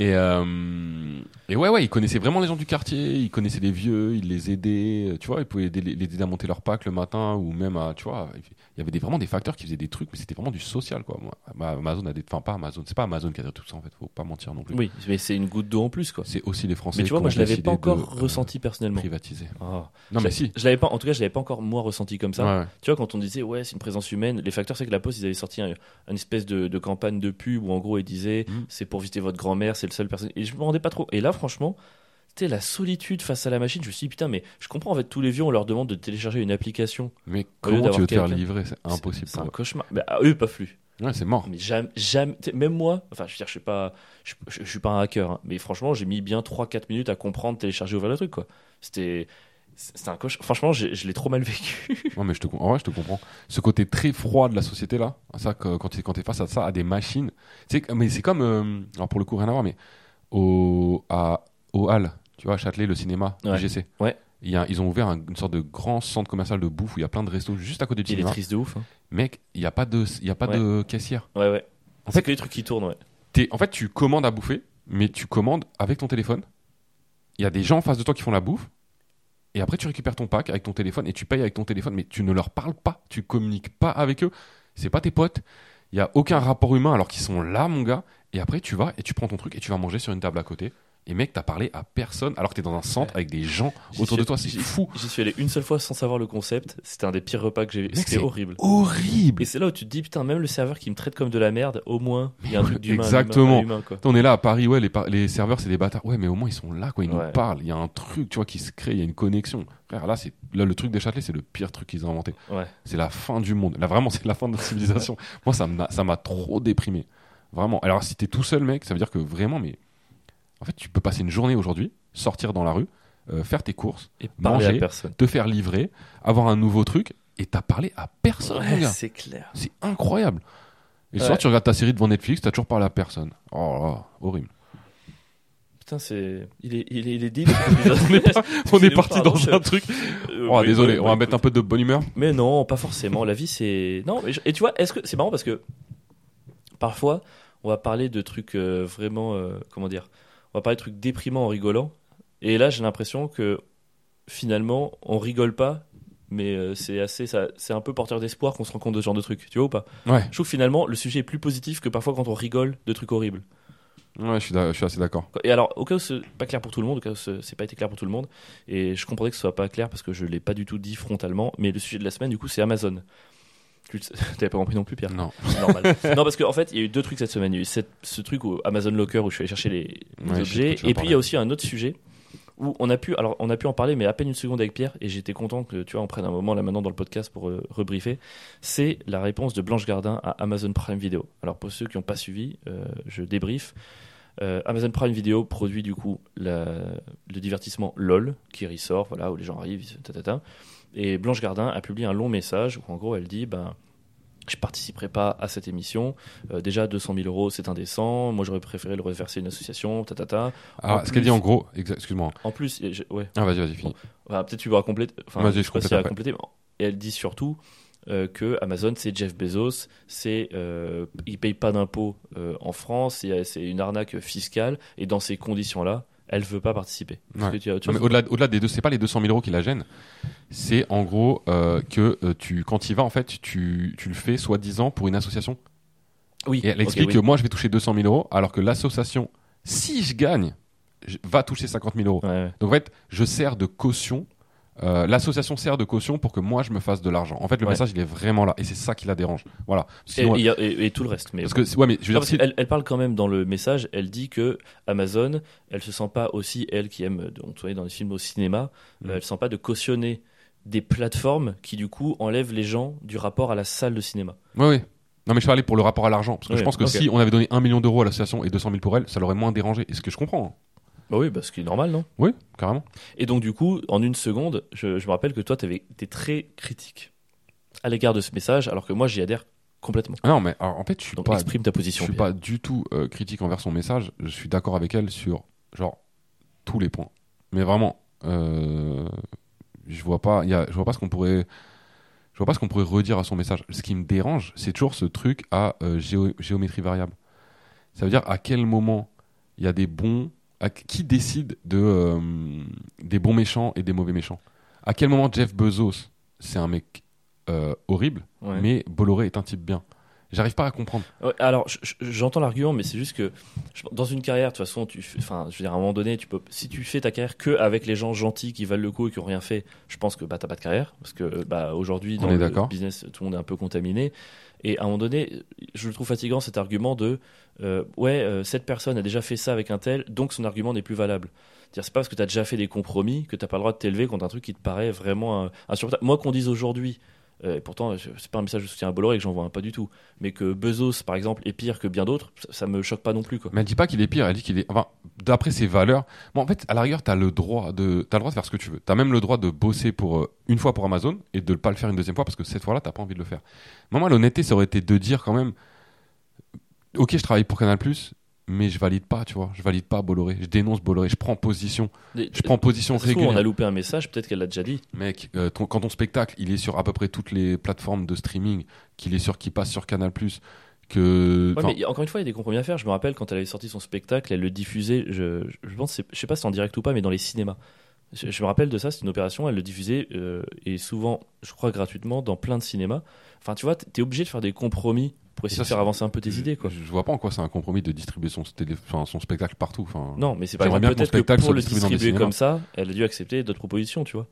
Et, euh, et ouais, ouais, il connaissait vraiment les gens du quartier, il connaissait les vieux, il les aidait, euh, tu vois, il pouvait aider, les aider à monter leur pack le matin ou même à, tu vois, il y avait des, vraiment des facteurs qui faisaient des trucs, mais c'était vraiment du social, quoi. Moi, Amazon a des, enfin, pas Amazon, c'est pas Amazon qui a tout ça, en fait, faut pas mentir non plus. Oui, mais c'est une goutte d'eau en plus, quoi. C'est aussi les Français Mais tu vois, moi, je l'avais pas encore de, euh, ressenti personnellement. privatiser. Ah. Non, Je- mais si. Je l'avais pas, en tout cas, je l'avais pas encore moi ressenti comme ça. Ouais, ouais. Tu vois, quand on disait ouais, c'est une présence humaine, les facteurs, c'est que la Poste, ils avaient sorti un- une espèce de, de campagne de pub où en gros ils disaient Mm. c'est pour visiter votre grand-mère, c'est le seul personne. Et je me rendais pas trop. Et là, franchement, c'était la solitude face à la machine. Je me suis dit putain, mais je comprends en fait tous les vieux, on leur demande de télécharger une application. Mais comment tu veux te faire livrer C'est impossible. C'est un cauchemar. Mais à eux, pas flux. Ouais, c'est mort. Mais jamais, même moi, enfin, je veux dire, je suis pas, je, je- je suis pas un hacker, hein, mais franchement, j'ai mis bien 3-4 minutes à comprendre, télécharger, ouvrir le truc, quoi. C'était, c'était un coche. Franchement, je l'ai trop mal vécu. Ouais, mais je te, en vrai, je te comprends. Ce côté très froid de la société là, ça, que- quand tu quand es face à ça, à des machines, mais c'est comme, euh, alors pour le coup rien à voir, mais au à au Hall, tu vois, à Châtelet, le cinéma, Ouais. GC. Ouais. Il y a, ils ont ouvert un- une sorte de grand centre commercial de bouffe où il y a plein de restos juste à côté du Il est cinéma. triste de ouf. hein. Mec, il y a pas de, il y a pas de caissière. Ouais, ouais. En C'est fait- que les trucs qui tournent, ouais. En fait, tu commandes à bouffer, mais tu commandes avec ton téléphone. Il y a des gens en face de toi qui font la bouffe. Et après, tu récupères ton pack avec ton téléphone et tu payes avec ton téléphone, mais tu ne leur parles pas, tu communiques pas avec eux. C'est pas tes potes. Il y a aucun rapport humain alors qu'ils sont là, mon gars. Et après, tu vas et tu prends ton truc et tu vas manger sur une table à côté. Et mec, t'as parlé à personne alors que t'es dans un centre avec des gens autour de toi. C'est fou. J'y suis allé une seule fois sans savoir le concept. C'était un des pires repas que j'ai vu. C'était c'est horrible. Horrible. Et c'est là où tu te dis, putain, même le serveur qui me traite comme de la merde, au moins, il y a un truc d'humain. Exactement. quoi. On est là à Paris, ouais, les, par- les serveurs, c'est des bâtards. Ouais, mais au moins, ils sont là, quoi. Ils Ouais. nous parlent. Il y a un truc, tu vois, qui se crée. Il y a une connexion. Frère, là, c'est, là, le truc des Châtelet, c'est le pire truc qu'ils ont inventé. Ouais. C'est la fin du monde. Là, vraiment, c'est la fin de la civilisation. Moi, ça m'a, ça m'a trop déprimé. Vraiment. Alors, si t'es tout seul, mec, ça veut dire que vraiment, mais. En fait, tu peux passer une journée aujourd'hui, sortir dans la rue, euh, faire tes courses, Et Manger. à personne. te faire livrer, avoir un nouveau truc, et t'as parlé à personne, Ouais, c'est clair. C'est incroyable. Et le Ouais. soir, tu regardes ta série devant Netflix, t'as toujours parlé à personne. Oh là, horrible. Putain, c'est. Il est, il est, il est deep. On est, pas- on est Excusez-moi, parti pardon, dans un truc. Euh, Oh, oui, désolé, on va ouais, mettre un peu de bonne humeur. Mais non, pas forcément. La vie, c'est. Non, mais je- et tu vois, est-ce que c'est marrant parce que parfois, on va parler de trucs euh, vraiment, euh, comment dire, on va parler de trucs déprimants en rigolant. Et là, j'ai l'impression que finalement, on rigole pas, mais euh, c'est assez, c'est un peu porteur d'espoir qu'on se rend compte de ce genre de trucs. Tu vois ou pas? Ouais, Je trouve que finalement, le sujet est plus positif que parfois quand on rigole de trucs horribles. ouais, je suis, d'a- je suis assez d'accord. Et alors, au cas où c'est pas clair pour tout le monde, au cas où c'est pas été clair pour tout le monde, et je comprendrais que ce soit pas clair parce que je l'ai pas du tout dit frontalement, mais le sujet de la semaine, du coup, c'est Amazon. Tu T'avais pas compris non plus, Pierre Non. Normal. non, parce qu'en fait, il y a eu deux trucs cette semaine. Il y a eu cette- ce truc au Amazon Locker où je suis allé chercher les, Ouais, objets, et puis il y a aussi un autre sujet où on a pu, alors on a pu en parler, mais à peine une seconde avec Pierre, et j'étais content que tu vois, on prenne un moment là maintenant dans le podcast pour euh, rebriefer. C'est la réponse de Blanche Gardin à Amazon Prime Video. Alors pour ceux qui n'ont pas suivi, euh, je débrief. Euh, Amazon Prime Video produit du coup la- le divertissement LOL qui ressort, voilà, où les gens arrivent, tatata. Et Blanche Gardin a publié un long message où en gros elle dit ben, je participerai pas à cette émission. Euh, déjà 200 000 euros c'est indécent. Moi j'aurais préféré le reverser à une association, tatata. Ah, En ce qu'elle dit en gros, excuse-moi. En plus, je- ouais, Ah, vas-y, vas-y, finis. Enfin, peut-être tu vas compléter. Enfin, Vas-y, je je sais pas si elle a complété. Et elle dit surtout euh, que Amazon c'est Jeff Bezos, c'est euh, il paye pas d'impôts euh, en France, c'est c'est une arnaque fiscale et dans ces conditions-là, elle veut pas participer. Ouais. tu Non, mais au-delà, au-delà des deux, c'est pas les 200 000 euros qui la gênent. C'est en gros euh, que euh, tu, quand tu y vas, en fait, tu, tu le fais soi-disant pour une association. Oui. Et elle explique que moi, je vais toucher 200 000 euros, alors que l'association, si je gagne, je- va toucher 50 000 euros. Ouais, ouais. Donc en fait, je sers de caution. Euh, L'association sert de caution pour que moi je me fasse de l'argent. En fait, le Ouais. message il est vraiment là et c'est ça qui la dérange. Voilà. Et, Sinon, tout le reste. Mais parce que ouais, mais je veux Non, dire, si- elle, parle quand même dans le message, elle dit que Amazon, elle se sent pas aussi, elle qui aime, on voyait dans les films au cinéma, Mm. euh, elle se sent pas de cautionner des plateformes qui du coup enlèvent les gens du rapport à la salle de cinéma. Oui, oui. Non, mais je parlais pour le rapport à l'argent. Parce que Oui, je pense que si on avait donné 1 million d'euros à l'association et 200 000 pour elle, ça l'aurait moins dérangé. Et ce que je comprends. Bah oui, bah, ce qui est normal, non? Oui, carrément. Et donc du coup, en une seconde, je, je me rappelle que toi, tu été très critique à l'égard de ce message, alors que moi, j'y adhère complètement. Ah non, mais alors, en fait, je suis Donc pas exprime ta Je position. suis Pierre. pas du tout euh, critique envers son message. Je suis d'accord avec elle sur genre tous les points. Mais vraiment, euh, je vois pas. Y a, je vois pas ce qu'on pourrait. Je vois pas ce qu'on pourrait redire à son message. Ce qui me dérange, c'est toujours ce truc à euh, géo- géométrie variable. Ça veut dire à quel moment il y a des bons. À- qui décide de euh, des bons méchants et des mauvais méchants? À quel moment Jeff Bezos, c'est un mec euh, horrible, Ouais. mais Bolloré est un type bien? J'arrive pas à comprendre. Ouais, alors, je- je- j'entends l'argument, mais c'est juste que je- dans une carrière, de toute façon, tu, enfin, je veux dire, à un moment donné, tu peux, si tu fais ta carrière que avec les gens gentils qui valent le coup et qui ont rien fait, je pense que bah t'as pas de carrière, parce que bah aujourd'hui dans le business, tout le monde est un peu contaminé. Et à un moment donné, je le trouve fatigant cet argument de euh, ouais, euh, cette personne a déjà fait ça avec un tel, donc son argument n'est plus valable. C'est pas parce que tu as déjà fait des compromis que t'as pas le droit de t'élever contre un truc qui te paraît vraiment insupportable. Moi, qu'on dise aujourd'hui, et pourtant, c'est pas un message de soutien à Bolloré que j'envoie un pas du tout, mais que Bezos, par exemple, est pire que bien d'autres, ça, me choque pas non plus. Mais elle dit pas qu'il est pire, elle dit qu'il est. Enfin, d'après ses valeurs. Bon, en fait, à la rigueur, t'as le droit de, t'as le droit de faire ce que tu veux. T'as même le droit de bosser pour euh, une fois pour Amazon et de ne pas le faire une deuxième fois parce que cette fois-là, t'as pas envie de le faire. Mais moi, l'honnêteté, ça aurait été de dire quand même, ok, je travaille pour Canal+, mais je valide pas, tu vois. Je valide pas Bolloré. Je dénonce Bolloré. Je prends position. Je prends position trouve, on a régulière. loupé un message, peut-être qu'elle l'a déjà dit. Mec, euh, ton- quand ton spectacle, il est sur à peu près toutes les plateformes de streaming, qu'il est sur, qui passe sur Canal+, que. Ouais, mais encore une fois, il y a des compromis à faire. Je me rappelle quand elle avait sorti son spectacle, elle le diffusait, je, je pense, je sais pas si c'est en direct ou pas, mais dans les cinémas. Je, je me rappelle de ça, c'est une opération, elle le diffusait, euh, et souvent, je crois, gratuitement, dans plein de cinémas. Enfin, tu vois, t'es obligé de faire des compromis pour essayer Ça, de faire avancer un peu tes idées, quoi. Je, vois pas en quoi c'est un compromis de distribuer son, télé- son spectacle partout. Enfin, Non, mais c'est pas bien Peut-être que pour le distribuer comme ça, elle a dû accepter d'autres propositions, tu vois.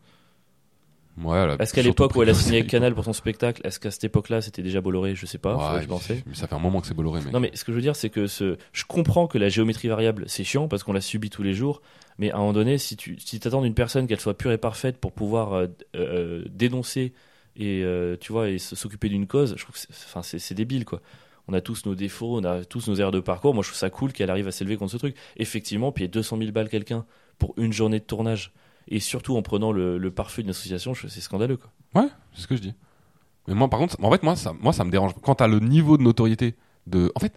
Ouais, Est-ce qu'à l'époque où elle a signé avec. Canal pour son spectacle, est-ce qu'à cette époque-là, c'était déjà Bolloré? Je sais pas, Ouais, je m'en fais. mais ça fait un moment que c'est Bolloré, mec. Non, mais ce que je veux dire, c'est que ce... je comprends que la géométrie variable, c'est chiant parce qu'on la subit tous les jours. Mais à un moment donné, si tu si attends d'une personne qu'elle soit pure et parfaite pour pouvoir euh, euh, dénoncer et euh, tu vois et s'occuper d'une cause, je trouve c'est, enfin, c'est, débile quoi. On a tous nos défauts, on a tous nos erreurs de parcours. Moi, je trouve ça cool qu'elle arrive à s'élever contre ce truc. Effectivement, payer 200 000 balles quelqu'un pour une journée de tournage et surtout en prenant le, le parfum d'une association, c'est scandaleux quoi. Ouais, c'est ce que je dis. Mais moi, par contre, en fait, moi, ça, moi, ça me dérange. Quand t'as le niveau de notoriété de. En fait,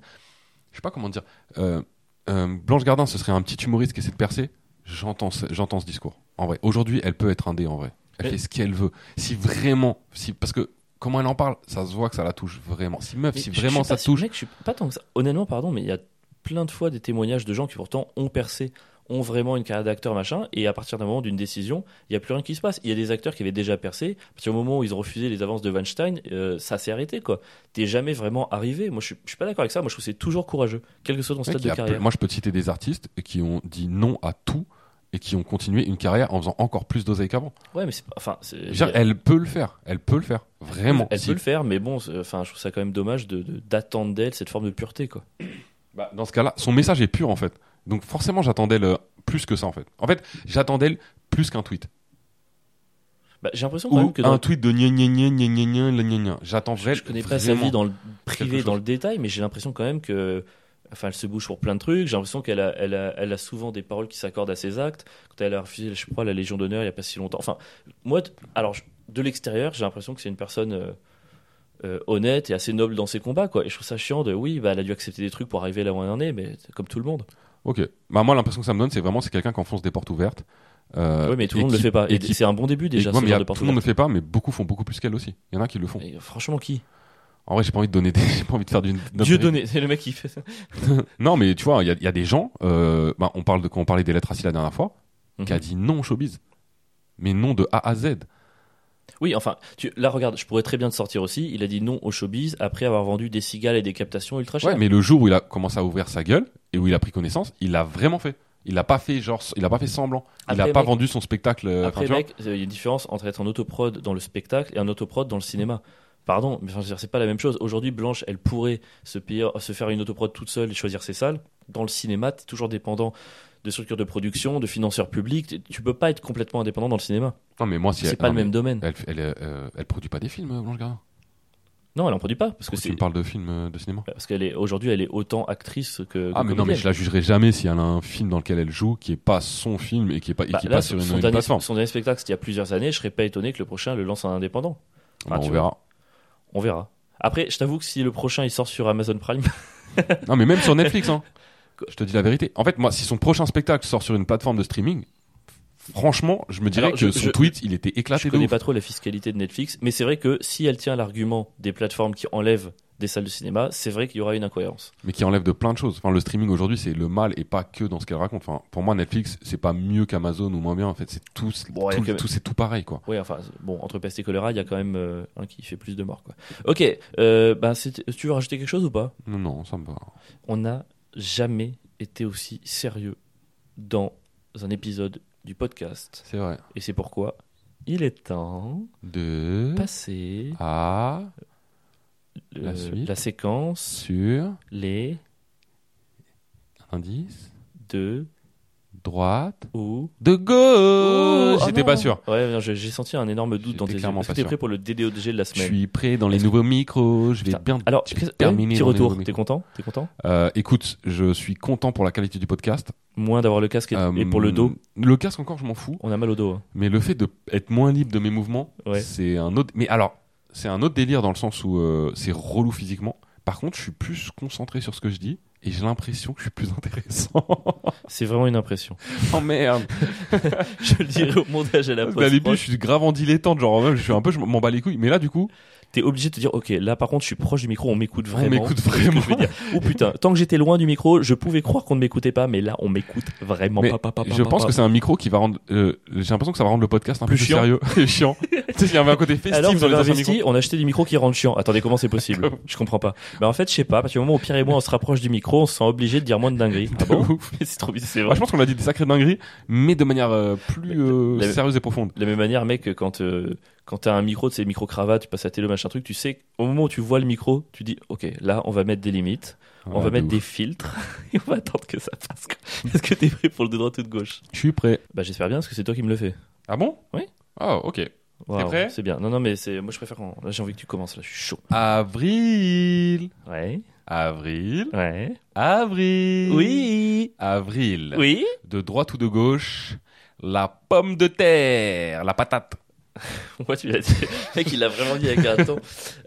je sais pas comment dire. Euh, euh, Blanche Gardin, ce serait un petit humoriste qui essaie de percer. J'entends j'entends ce discours. En vrai, aujourd'hui, elle peut être un dé en vrai. Elle fait ce qu'elle veut. Si vraiment. Si, parce que comment elle en parle, ça se voit que ça la touche vraiment. Si meuf, Mais si vraiment ça touche. Mec, je suis pas tant que ça. Honnêtement, pardon, mais il y a plein de fois des témoignages de gens qui pourtant ont percé, ont vraiment une carrière d'acteur, machin, et à partir d'un moment d'une décision, il n'y a plus rien qui se passe. Il y a des acteurs qui avaient déjà percé. À partir du moment où ils ont refusé les avances de Weinstein, euh, ça s'est arrêté, quoi. T'es jamais vraiment arrivé. Moi, je suis, je suis pas d'accord avec ça. Moi, je trouve que c'est toujours courageux, quel que soit ton stade de carrière. Moi, je peux te citer des artistes qui ont dit non à tout et qui ont continué une carrière en faisant encore plus d'oseille qu'avant. Ouais, mais c'est enfin, dire, elle peut le faire, elle peut le faire, vraiment. elle peut le faire, mais bon, enfin, je trouve ça quand même dommage de- d'attendre d'elle cette forme de pureté, quoi. Bah, dans ce cas-là, son message est pur en fait. Donc forcément, j'attendais plus que ça en fait. En fait, j'attendais plus qu'un tweet. Bah, j'ai l'impression quand que un tweet de gna gna gna gna gna gna, gna gna. J'attends je connais pas sa vie dans le privé, dans le détail, mais j'ai l'impression quand même que Enfin, elle se bouge pour plein de trucs. J'ai l'impression qu'elle a, elle a, elle a souvent des paroles qui s'accordent à ses actes. Quand elle a refusé, je crois, la Légion d'honneur il n'y a pas si longtemps. Enfin, moi, alors, de l'extérieur, j'ai l'impression que c'est une personne euh, euh, honnête et assez noble dans ses combats, quoi. Et je trouve ça chiant de, oui, bah, elle a dû accepter des trucs pour arriver là où elle en est, mais comme tout le monde. Ok. Bah moi, l'impression que ça me donne, c'est vraiment c'est quelqu'un qui enfonce des portes ouvertes. Euh, oui, mais tout le monde ne le fait pas. Et c'est un bon début déjà, ouais, ce genre a- de tout le monde ne le fait pas, mais beaucoup font beaucoup plus qu'elle aussi. Il y en a qui le font. Et franchement, qui? En vrai, j'ai pas envie de donner des, j'ai pas envie de faire d'une. d'un Dieu donné, c'est le mec qui fait ça. Non, mais tu vois, il y a, il y a des gens. Euh, bah, on parle de quand on parlait des lettres acides la dernière fois, Mhm. qui a dit non au showbiz, mais non de A à Z. Oui, enfin, tu, là, regarde, je pourrais très bien te sortir aussi. Il a dit non au showbiz après avoir vendu des cigales et des captations ultra chères. Ouais, mais le jour où il a commencé à ouvrir sa gueule et où il a pris connaissance, il l'a vraiment fait. Il l'a pas fait genre, il a pas fait semblant. Il Après, a pas mec- vendu son spectacle. euh, Après, mec, il y a une différence entre être en autoprod dans le spectacle et un autoprod dans le cinéma. Pardon, mais enfin, c'est pas la même chose. Aujourd'hui, Blanche, elle pourrait se, payer, se faire une autoprod toute seule et choisir ses salles. Dans le cinéma, t'es toujours dépendant de structures de production, de financeurs publics. Tu- Tu peux pas être complètement indépendant dans le cinéma. Non, mais moi, si C'est pas non, le même domaine. Elle, elle, euh, elle produit pas des films, euh, Blanche Gardin? Non, elle en produit pas parce que Pourquoi tu me parles de films euh, de cinéma? Parce qu'elle est aujourd'hui, elle est autant actrice que. Ah, que mais non, mais je la jugerai jamais si elle a un film dans lequel elle joue qui est pas son film et qui est pas, et Bah, qui est là, pas sur une, son, une dernier, plateforme. son dernier spectacle, c'était il y a plusieurs années. Je serais pas étonné que le prochain le lance en indépendant. Bah, on tu verra. On verra. Après, je t'avoue que si le prochain il sort sur Amazon Prime, Non, mais même sur Netflix, hein. Je te dis la vérité. En fait, moi, si son prochain spectacle sort sur une plateforme de streaming, franchement, je me dirais Alors, que je- son je- tweet, il était éclaté je de connais ouf. pas trop la fiscalité de Netflix, mais c'est vrai que si elle tient l'argument des plateformes qui enlèvent des salles de cinéma, c'est vrai qu'il y aura une incohérence. mais qui enlève de plein de choses. Enfin, le streaming aujourd'hui, c'est le mal et pas que dans ce qu'elle raconte. Enfin, pour moi, Netflix, c'est pas mieux qu'Amazon ou moins bien. En fait, c'est tout, Bon, c'est tout pareil, quoi. Oui, enfin, bon, entre peste et choléra, il y a quand même euh, un qui fait plus de morts, quoi. Ok, euh, bah, tu veux rajouter quelque chose ou pas? Non, non, ça me va. On n'a jamais été aussi sérieux dans un épisode du podcast. C'est vrai. Et c'est pourquoi il est temps de passer à euh, la suite. la séquence, sur les, indice deux droite ou. de gauche. Oh, J'étais ah pas sûr. Ouais, j'ai senti un énorme doute dans tes clairement Est-ce que t'es prêt pour le DDODG de la Je semaine suis prêt dans les nouveaux micros. Je vais Putain. bien. Alors, je terminer petit retour. T'es content? T'es content? Euh, écoute, je suis content pour la qualité du podcast. Moins d'avoir le casque et, Euh, et pour le dos, Le casque encore, je m'en fous. on a mal au dos. hein. Mais le fait de être moins libre de mes mouvements, Ouais. c'est un autre. Mais alors, c'est un autre délire dans le sens où euh, c'est relou physiquement. Par contre, je suis plus concentré sur ce que je dis et j'ai l'impression que je suis plus intéressant. C'est vraiment une impression. oh merde. je le dirai au montage à la Parce qu'à début, je suis grave en dilettante, genre même, je suis un peu, je m'en bats les couilles. Mais là, du coup, T'es obligé de te dire, ok, là par contre, je suis proche du micro, on m'écoute On vraiment. m'écoute que je veux vraiment. dire. Ou putain, tant que j'étais loin du micro, je pouvais croire qu'on ne m'écoutait pas, mais là, on m'écoute vraiment Mais pas, pas, pas, je pense que c'est un micro qui va rendre. euh, j'ai l'impression que ça va rendre le podcast un Plus peu plus chiant. sérieux et chiant. tu sais, il y avait un côté festif Alors, vous dans les avez investi, on a acheté des micros qui rendent chiant. Attendez, comment c'est possible Je comprends pas. Bah en fait, je sais pas, parce qu'au moment où Pierre et moi on se rapproche du micro, on se sent obligé de dire moins de dingueries. Ah bon c'est trop bizarre, c'est Ouais, vrai. je pense qu'on a dit des sacrées dingueries, mais de manière euh, plus euh, sérieuse et profonde. De la même manière, mec, quand euh, quand t'as un micro, c'est micro cravate, tu passes à télé machin truc, tu sais, au moment où tu vois le micro, tu dis, ok, là, on va mettre des limites, on va mettre ouf. des filtres et on va attendre que ça passe. Est-ce que t'es prêt pour le de droite ou de gauche? Je suis prêt. Bah j'espère bien parce que c'est toi qui me le fais. Ah bon? Oui. Ah, ok. Waouh, prêt? C'est bien. Non, non, mais c'est moi je préfère quand là j'ai envie que tu commences là, je suis chaud. Avril. Ouais, Avril. ouais. Avril. Oui, Avril. oui. De droite ou de gauche, la pomme de terre, la patate. Moi, tu l'as dit. Mec, il l'a vraiment dit avec un ton.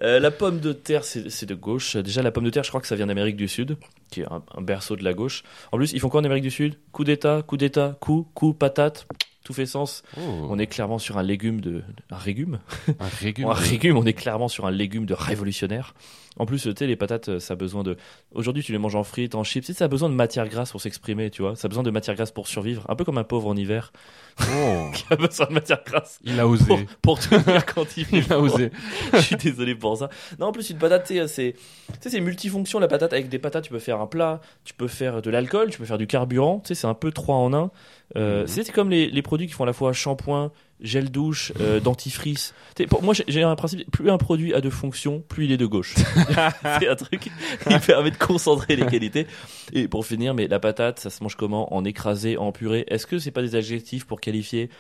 Euh, la pomme de terre, c'est c'est de gauche. Déjà, la pomme de terre, je crois que ça vient d'Amérique du Sud, qui est un, un berceau de la gauche. En plus, ils font quoi en Amérique du Sud? Coup d'État, coup d'État, coup, coup, patate. Tout fait sens. On est clairement sur un légume de. Un légume un régume. Un légume, on est clairement sur un légume de révolutionnaire. En plus, tu sais, les patates, ça a besoin de. Aujourd'hui, tu les manges en frites, en chips. Tu sais, ça a besoin de matière grasse pour s'exprimer, tu vois. Ça a besoin de matière grasse pour survivre. Un peu comme un pauvre en hiver Oh, qui a besoin de matière grasse il a osé. pour, pour tenir quand il Il a osé. Je suis désolé pour ça. Non, en plus, une patate, sais, c'est, tu sais, c'est multifonction la patate. Avec des patates, tu peux faire un plat, tu peux faire de l'alcool, tu peux faire du carburant. Tu sais, c'est un peu trois en un. Euh, Mhm. c'est comme les, les produits qui font à la fois shampoing, gel douche, euh, dentifrice. Pour moi, j'ai- un principe plus un produit a de fonctions, plus il est de gauche. c'est un truc qui permet de concentrer les qualités. Et pour finir, mais la patate, ça se mange comment? En écrasé, en purée. Est-ce que c'est pas des adjectifs pour qualifier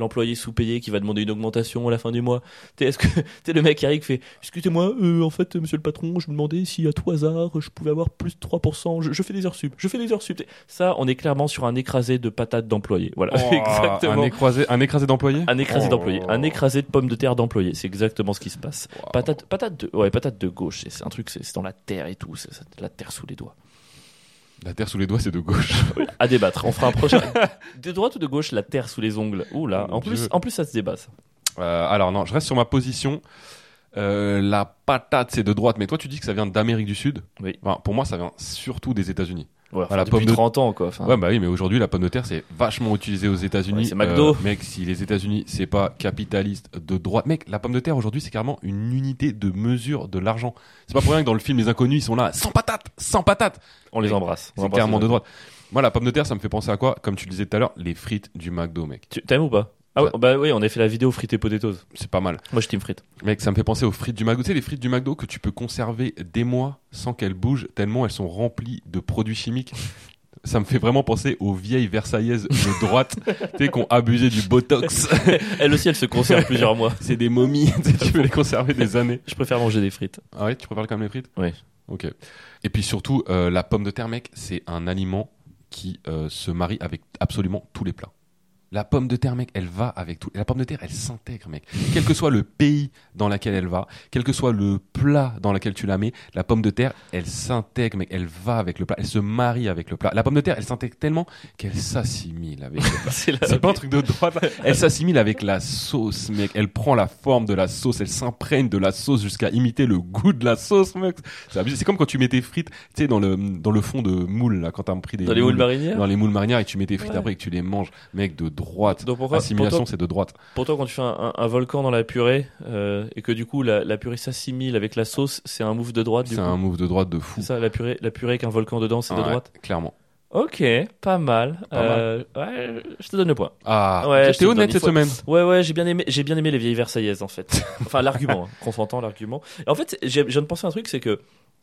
l'employé sous-payé qui va demander une augmentation à la fin du mois Est-ce que tu le mec qui arrive qui fait Excusez-moi, euh, en fait, monsieur le patron, je me demandais si à tout hasard je pouvais avoir plus de 3%. Je, je fais des heures sup. Je fais des heures sup. Ça, on est clairement sur un écrasé de patates d'employés. Voilà, Oh, exactement. Un écrasé, un écrasé d'employés Un écrasé Oh. d'employés, un écrasé de pommes de terre d'employés, c'est exactement ce qui se passe. Wow. Patate, patate de, ouais, patate de gauche, c'est un truc, c'est dans la terre et tout, c'est la terre sous les doigts. La terre sous les doigts, c'est de gauche. À débattre, on fera un prochain. De droite ou de gauche, la terre sous les ongles? Ouh là, en plus, en plus ça se débat. ça. Euh, alors non, je reste sur ma position. Euh, la patate, c'est de droite, mais toi, tu dis que ça vient d'Amérique du Sud. Oui. Enfin, pour moi, ça vient surtout des États-Unis. Ouais, enfin, depuis pomme de- 30 ans quoi. Enfin, Ouais, bah oui, mais aujourd'hui, la pomme de terre, c'est vachement utilisé aux États-Unis. Ouais, c'est McDo. Euh, mec, si les États-Unis, c'est pas capitaliste de droite, mec, la pomme de terre aujourd'hui, c'est carrément une unité de mesure de l'argent. C'est pas pour rien que dans le film Les Inconnus, ils sont là, sans patate, sans patate. on les embrasse. On C'est les de droite. Moi, la pomme de terre, ça me fait penser à quoi? Comme tu le disais tout à l'heure, les frites du McDo, mec. Tu t'aimes ou pas? Ah ouais, bah oui, on a fait la vidéo frites et potatoes. C'est pas mal. Moi je team frites. Mec, ça me fait penser aux frites du McDo. Tu sais, les frites du McDo que tu peux conserver des mois sans qu'elles bougent, tellement elles sont remplies de produits chimiques. ça me fait vraiment penser aux vieilles Versaillaises de droite, tu sais, qui ont abusé du Botox. Elle aussi, elle se conserve plusieurs mois. C'est des momies, tu peux les conserver des années. Je préfère manger des frites. Ah ouais, tu préfères quand même les frites? Oui. Ok. Et puis surtout, euh, la pomme de terre, mec, c'est un aliment qui euh, se marie avec absolument tous les plats. La pomme de terre, mec, elle va avec tout. La pomme de terre, elle s'intègre, mec. Quel que soit le pays dans lequel elle va, quel que soit le plat dans lequel tu la mets, la pomme de terre, elle s'intègre, mec. Elle va avec le plat. Elle se marie avec le plat. La pomme de terre, elle s'intègre tellement qu'elle s'assimile avec le plat. C'est la- C'est pas un truc de droite. Elle s'assimile avec la sauce, mec. Elle prend la forme de la sauce. Elle s'imprègne de la sauce jusqu'à imiter le goût de la sauce, mec. C'est comme quand tu mets tes frites, tu sais, dans le, dans le fond de moule, là, quand t'as pris des Dans les moules marinières dans les moules marinières et tu mets tes frites Ouais. après et que tu les manges, mec, de droite. Donc pourquoi, Assimilation, pour c'est de droite. pour toi, quand tu fais un, un- un volcan dans la purée euh, et que du coup la, la purée s'assimile avec la sauce, c'est un move de droite C'est un move de droite de fou. Ça, la purée, la purée avec un volcan dedans, c'est de Ouais, droite Clairement. Ok, pas mal. Pas Euh, ouais, je te donne le point. Ah, Ouais, te honnête cette semaine. Ouais, ouais, j'ai bien aimé, j'ai bien aimé les vieilles Versaillaises en fait. Enfin, l'argument, hein, confrontant l'argument. En fait, j'ai- je viens de penser à un truc, c'est que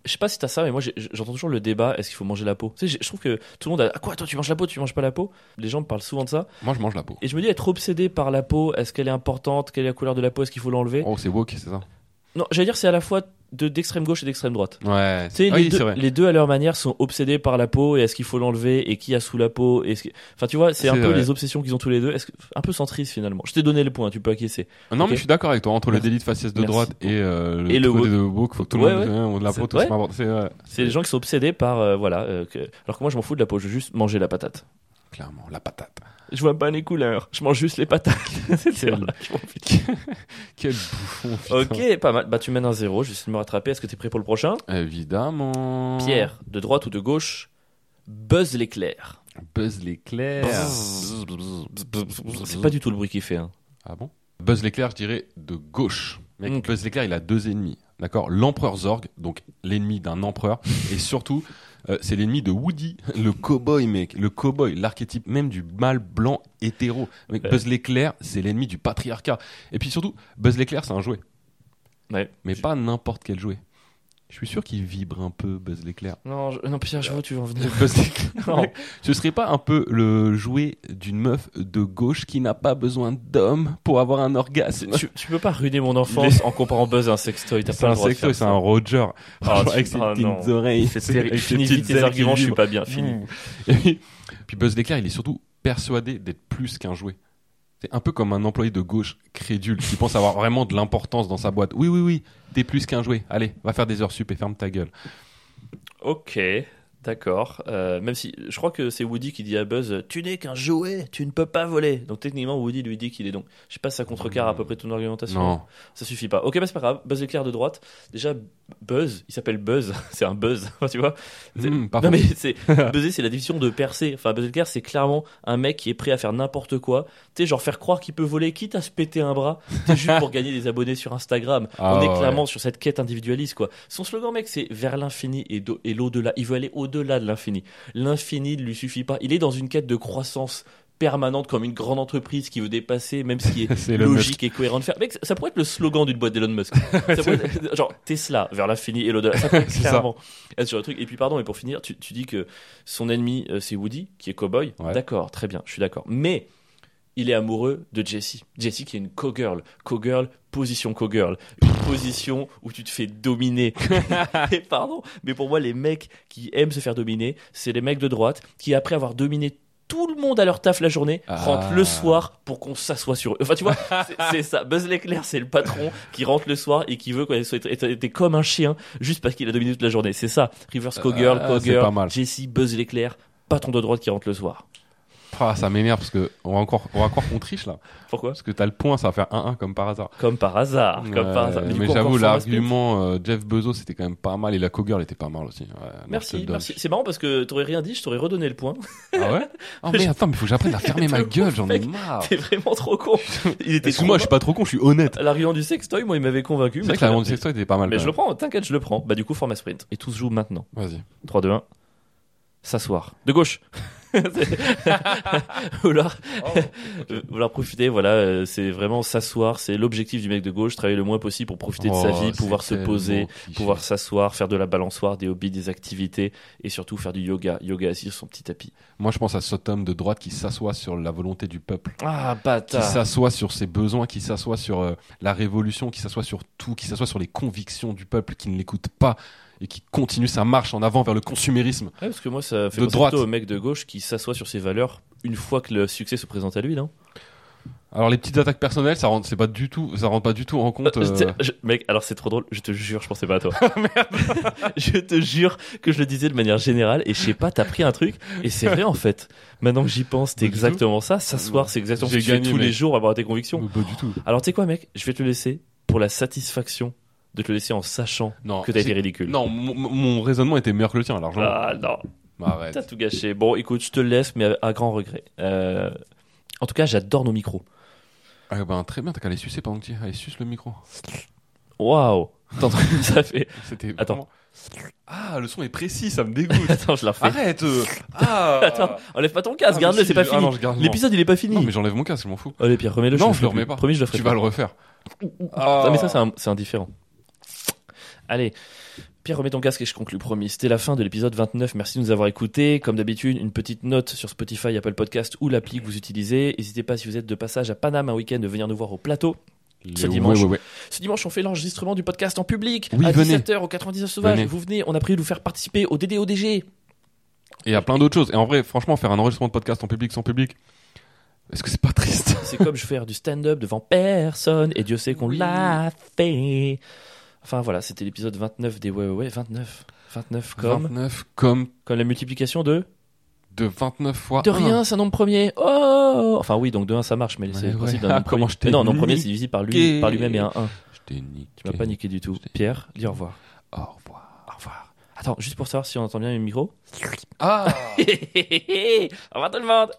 je sais pas si t'as ça, mais moi j'entends toujours le débat est-ce qu'il faut manger la peau? Tu sais, j'ai- je trouve que tout le monde a ah, quoi, toi tu manges la peau, tu manges pas la peau? Les gens me parlent souvent de ça. Moi, je mange la peau. Et je me dis être obsédé par la peau, est-ce qu'elle est importante? Quelle est la couleur de la peau? Est-ce qu'il faut l'enlever? Oh, c'est woke, c'est ça. Non, j'allais dire c'est à la fois de d'extrême gauche et d'extrême droite. Ouais. Tu sais, Ah les, oui, deux, c'est vrai. les deux à leur manière sont obsédés par la peau et est-ce qu'il faut l'enlever et qui a sous la peau et que... Enfin, tu vois, c'est un peu les obsessions qu'ils ont tous les deux. Est-ce que... Un peu centriste finalement. Je t'ai donné le point, tu peux acquiescer. Non, Ok. mais je suis d'accord avec toi. Entre le délit de faciès de Merci. droite et, euh, le Et le de woke, faut que tout le Ouais, monde ouais. hein, la C'est- peau, c'est ouais, C'est les gens qui sont obsédés par euh, voilà. euh, que- Alors que moi, je m'en fous de la peau. Je veux juste manger la patate. Clairement la patate. Je vois pas les couleurs. Je mange juste les patates. C'est Quel-. Quel bouffon. putain. ok, pas mal. Bah, tu mènes un zéro. Je vais essayer de me rattraper. Est-ce que t'es prêt pour le prochain? Évidemment. Pierre, de droite ou de gauche Buzz l'éclair. Buzz l'éclair. C'est pas du tout le bruit qu'il fait. Hein. Ah bon? Buzz l'éclair, je dirais de gauche. Mec. Buzz l'éclair, il a deux ennemis. D'accord? L'empereur Zorg, donc l'ennemi d'un empereur. et surtout, euh, c'est l'ennemi de Woody, le cowboy, mec. Le cowboy, l'archétype même du mâle blanc hétéro. Ouais. Buzz l'éclair, c'est l'ennemi du patriarcat. Et puis surtout, Buzz l'éclair, c'est un jouet. Ouais. Mais pas n'importe quel jouet. Je suis sûr qu'il vibre un peu, Buzz l'éclair. Non, je... non, Pierre, je vois où tu veux en venir. Buzz l'éclair. Ce serait pas un peu le jouet d'une meuf de gauche qui n'a pas besoin d'homme pour avoir un orgasme? Tu, tu peux pas ruiner mon enfance en comparant Buzz à un sextoy. C'est un sextoy, c'est un Roger. tu- avec ses ah, petites oreilles. C'est terrible. Finis vite tes arguments, je suis pas bien. Fini. Mmh. Et puis, puis Buzz l'éclair, il est surtout persuadé d'être plus qu'un jouet. C'est un peu comme un employé de gauche crédule qui pense avoir vraiment de l'importance dans sa boîte. Oui, oui, oui, t'es plus qu'un jouet. Allez, va faire des heures sup et ferme ta gueule. Ok, d'accord. Euh, même si je crois que c'est Woody qui dit à Buzz Tu n'es qu'un jouet, tu ne peux pas voler. Donc techniquement, Woody lui dit qu'il est donc. Je sais pas si ça contrecarre à peu près ton argumentation. Non. Ça suffit pas. Ok, bah c'est pas grave. Buzz l'éclair de droite. Déjà, Buzz, il s'appelle Buzz. c'est un buzz, tu vois. Mmh, non mais c'est buzzer, c'est la définition de percer. Enfin, Buzz l'éclair, c'est clairement un mec qui est prêt à faire n'importe quoi. Tu sais, genre faire croire qu'il peut voler, quitte à se péter un bras, juste pour gagner des abonnés sur Instagram. Ah On est ouais. clairement sur cette quête individualiste, quoi. Son slogan, mec, c'est vers l'infini et, et l'au-delà. Il veut aller au-delà de l'infini. L'infini ne lui suffit pas. Il est dans une quête de croissance permanente comme une grande entreprise qui veut dépasser même ce qui est logique et cohérent de faire. Mec, ça- pourrait être le slogan d'une boîte d'Elon Musk. Ça pourrait être- genre Tesla vers l'infini et l'au-delà. Ça pourrait être C'est ça. clairement être sur le truc. Et puis pardon, mais pour finir, tu, tu dis que son ennemi euh, c'est Woody qui est cowboy. Ouais. D'accord, très bien, je suis d'accord. Mais il est amoureux de Jessie. Jessie qui est une co-girl. Co-girl, position co-girl. Une position où tu te fais dominer. et pardon, mais pour moi, les mecs qui aiment se faire dominer, c'est les mecs de droite qui, après avoir dominé tout le monde à leur taf la journée, Ah. rentrent le soir pour qu'on s'assoie sur eux. Enfin, tu vois, c'est- ça. Buzz l'éclair, c'est le patron qui rentre le soir et qui veut qu'on soit être comme un chien juste parce qu'il a dominé toute la journée. C'est ça. Co-girl, Ah, c'est co-girl, pas mal. Jessie, Buzz l'éclair, patron de droite qui rentre le soir. Ah, ça m'énerve parce que on va encore, on va croire qu'on triche là. Pourquoi Parce que t'as le point, ça va faire 1-1 comme par hasard. Comme par hasard. Comme par hasard. mais j'avoue, l'argument euh, Jeff Bezos c'était quand même pas mal et la co-girl était pas mal aussi. Ouais, Merci, merci. C'est marrant parce que t'aurais rien dit, je t'aurais redonné le point. Ah ouais Oh mais attends, mais faut que j'apprenne à fermer ma gueule, j'en ai marre. T'es vraiment trop con. Il était Excuse-moi, je suis pas trop con, je suis honnête. L'argument du sextoy, moi, il m'avait convaincu. C'est vrai que l'argument du sextoy était pas mal. Mais je le prends, t'inquiète, je le prends. Bah, du coup, format sprint. Et tout se joue maintenant. Vas-y. 3, 2, 1. S'asseoir. De gauche. vouloir, Oh, vouloir profiter, voilà, euh, c'est vraiment s'asseoir, c'est l'objectif du mec de gauche, travailler le moins possible pour profiter de sa Oh, vie, pouvoir se poser, pouvoir s'asseoir, faire de la balançoire, des hobbies, des activités, et surtout faire du yoga, yoga assis sur son petit tapis. Moi, je pense à cet homme de droite qui s'assoit sur la volonté du peuple. Ah, qui s'assoit sur ses besoins, qui s'assoit sur euh, la révolution, qui s'assoit sur tout, qui s'assoit sur les convictions du peuple, qui ne l'écoute pas et qui continue sa marche en avant vers le consumérisme. Ouais, parce que moi, ça fait De droite. plutôt au mec de gauche qui s'assoit sur ses valeurs une fois que le succès se présente à lui, non? Alors les petites attaques personnelles, ça rentre, c'est pas du tout, ça rentre pas du tout en compte. Euh, euh, je- Mec, alors c'est trop drôle, je te jure, je pensais pas à toi. je te jure que je le disais de manière générale et je sais pas, t'as pris un truc et c'est vrai en fait. Maintenant que j'y pense, c'est exactement ça. S'asseoir, c'est exactement ce que tu fais tous les jours avoir tes convictions. Pas du tout. Alors tu sais quoi, mec? Je vais te le laisser pour la satisfaction de te le laisser en sachant Non. que t'as été ridicule. Non, mon, raisonnement était meilleur que le tien, largement. Ah non, Bah, arrête. t'as tout gâché. Bon, écoute, je te laisse, mais à, grand regret. Euh, En tout cas, j'adore nos micros. Ah ben très bien, t'as qu'à aller sucer pendant que tu Allez, suce le micro. Waouh T'entends ça fait C'était. Attends. vraiment- Ah, le son est précis, ça me dégoûte. Attends, je la refais. Arrête. euh. Ah. Attends, enlève pas ton casque, Ah, garde-le, c'est pas je- fini. Ah. L'épisode il est pas fini. Non, mais j'enlève mon casque, je m'en fous. Allez Pierre, remets-le. Non, je le remets pas. Promis, je le ferai Tu pas. vas le refaire. Ah, mais ça, un, c'est indifférent. Allez, Pierre, remets ton casque et je conclus, promis. C'était la fin de l'épisode 29. Merci de nous avoir écoutés. Comme d'habitude, une petite note sur Spotify, Apple Podcast ou l'appli que vous utilisez. N'hésitez pas, si vous êtes de passage à Paname un week-end, de venir nous voir au plateau. Ce dimanche. ouais, ouais. Ce dimanche, on fait l'enregistrement du podcast en public. Oui, à venez. 17h au 99 Sauvage. Vous venez, on a prévu de vous faire participer au DDODG. Et il y a plein d'autres choses. Et en vrai, franchement, faire un enregistrement de podcast en public sans public, est-ce que c'est pas triste? C'est comme je faire du stand-up devant personne. Et Dieu sait qu'on Oui. l'a fait. Enfin voilà, c'était l'épisode 29 des Ouais Ouais Ouais. 29. 29 comme, 29 comme comme la multiplication de? De 29 fois. De rien, c'est un nombre premier. Oh Enfin oui, donc de 1 ça marche, mais c'est Ouais, le principe ouais. d'un Ah, nombre comment premier. je t'ai Mais non, nombre premier c'est divisé par lui, par lui-même et un 1. Je t'ai niqué. Tu m'as pas niqué du tout. Pierre, dis au revoir. Au revoir. Au revoir. Attends, juste pour savoir si on entend bien le micro. Ah au revoir tout le monde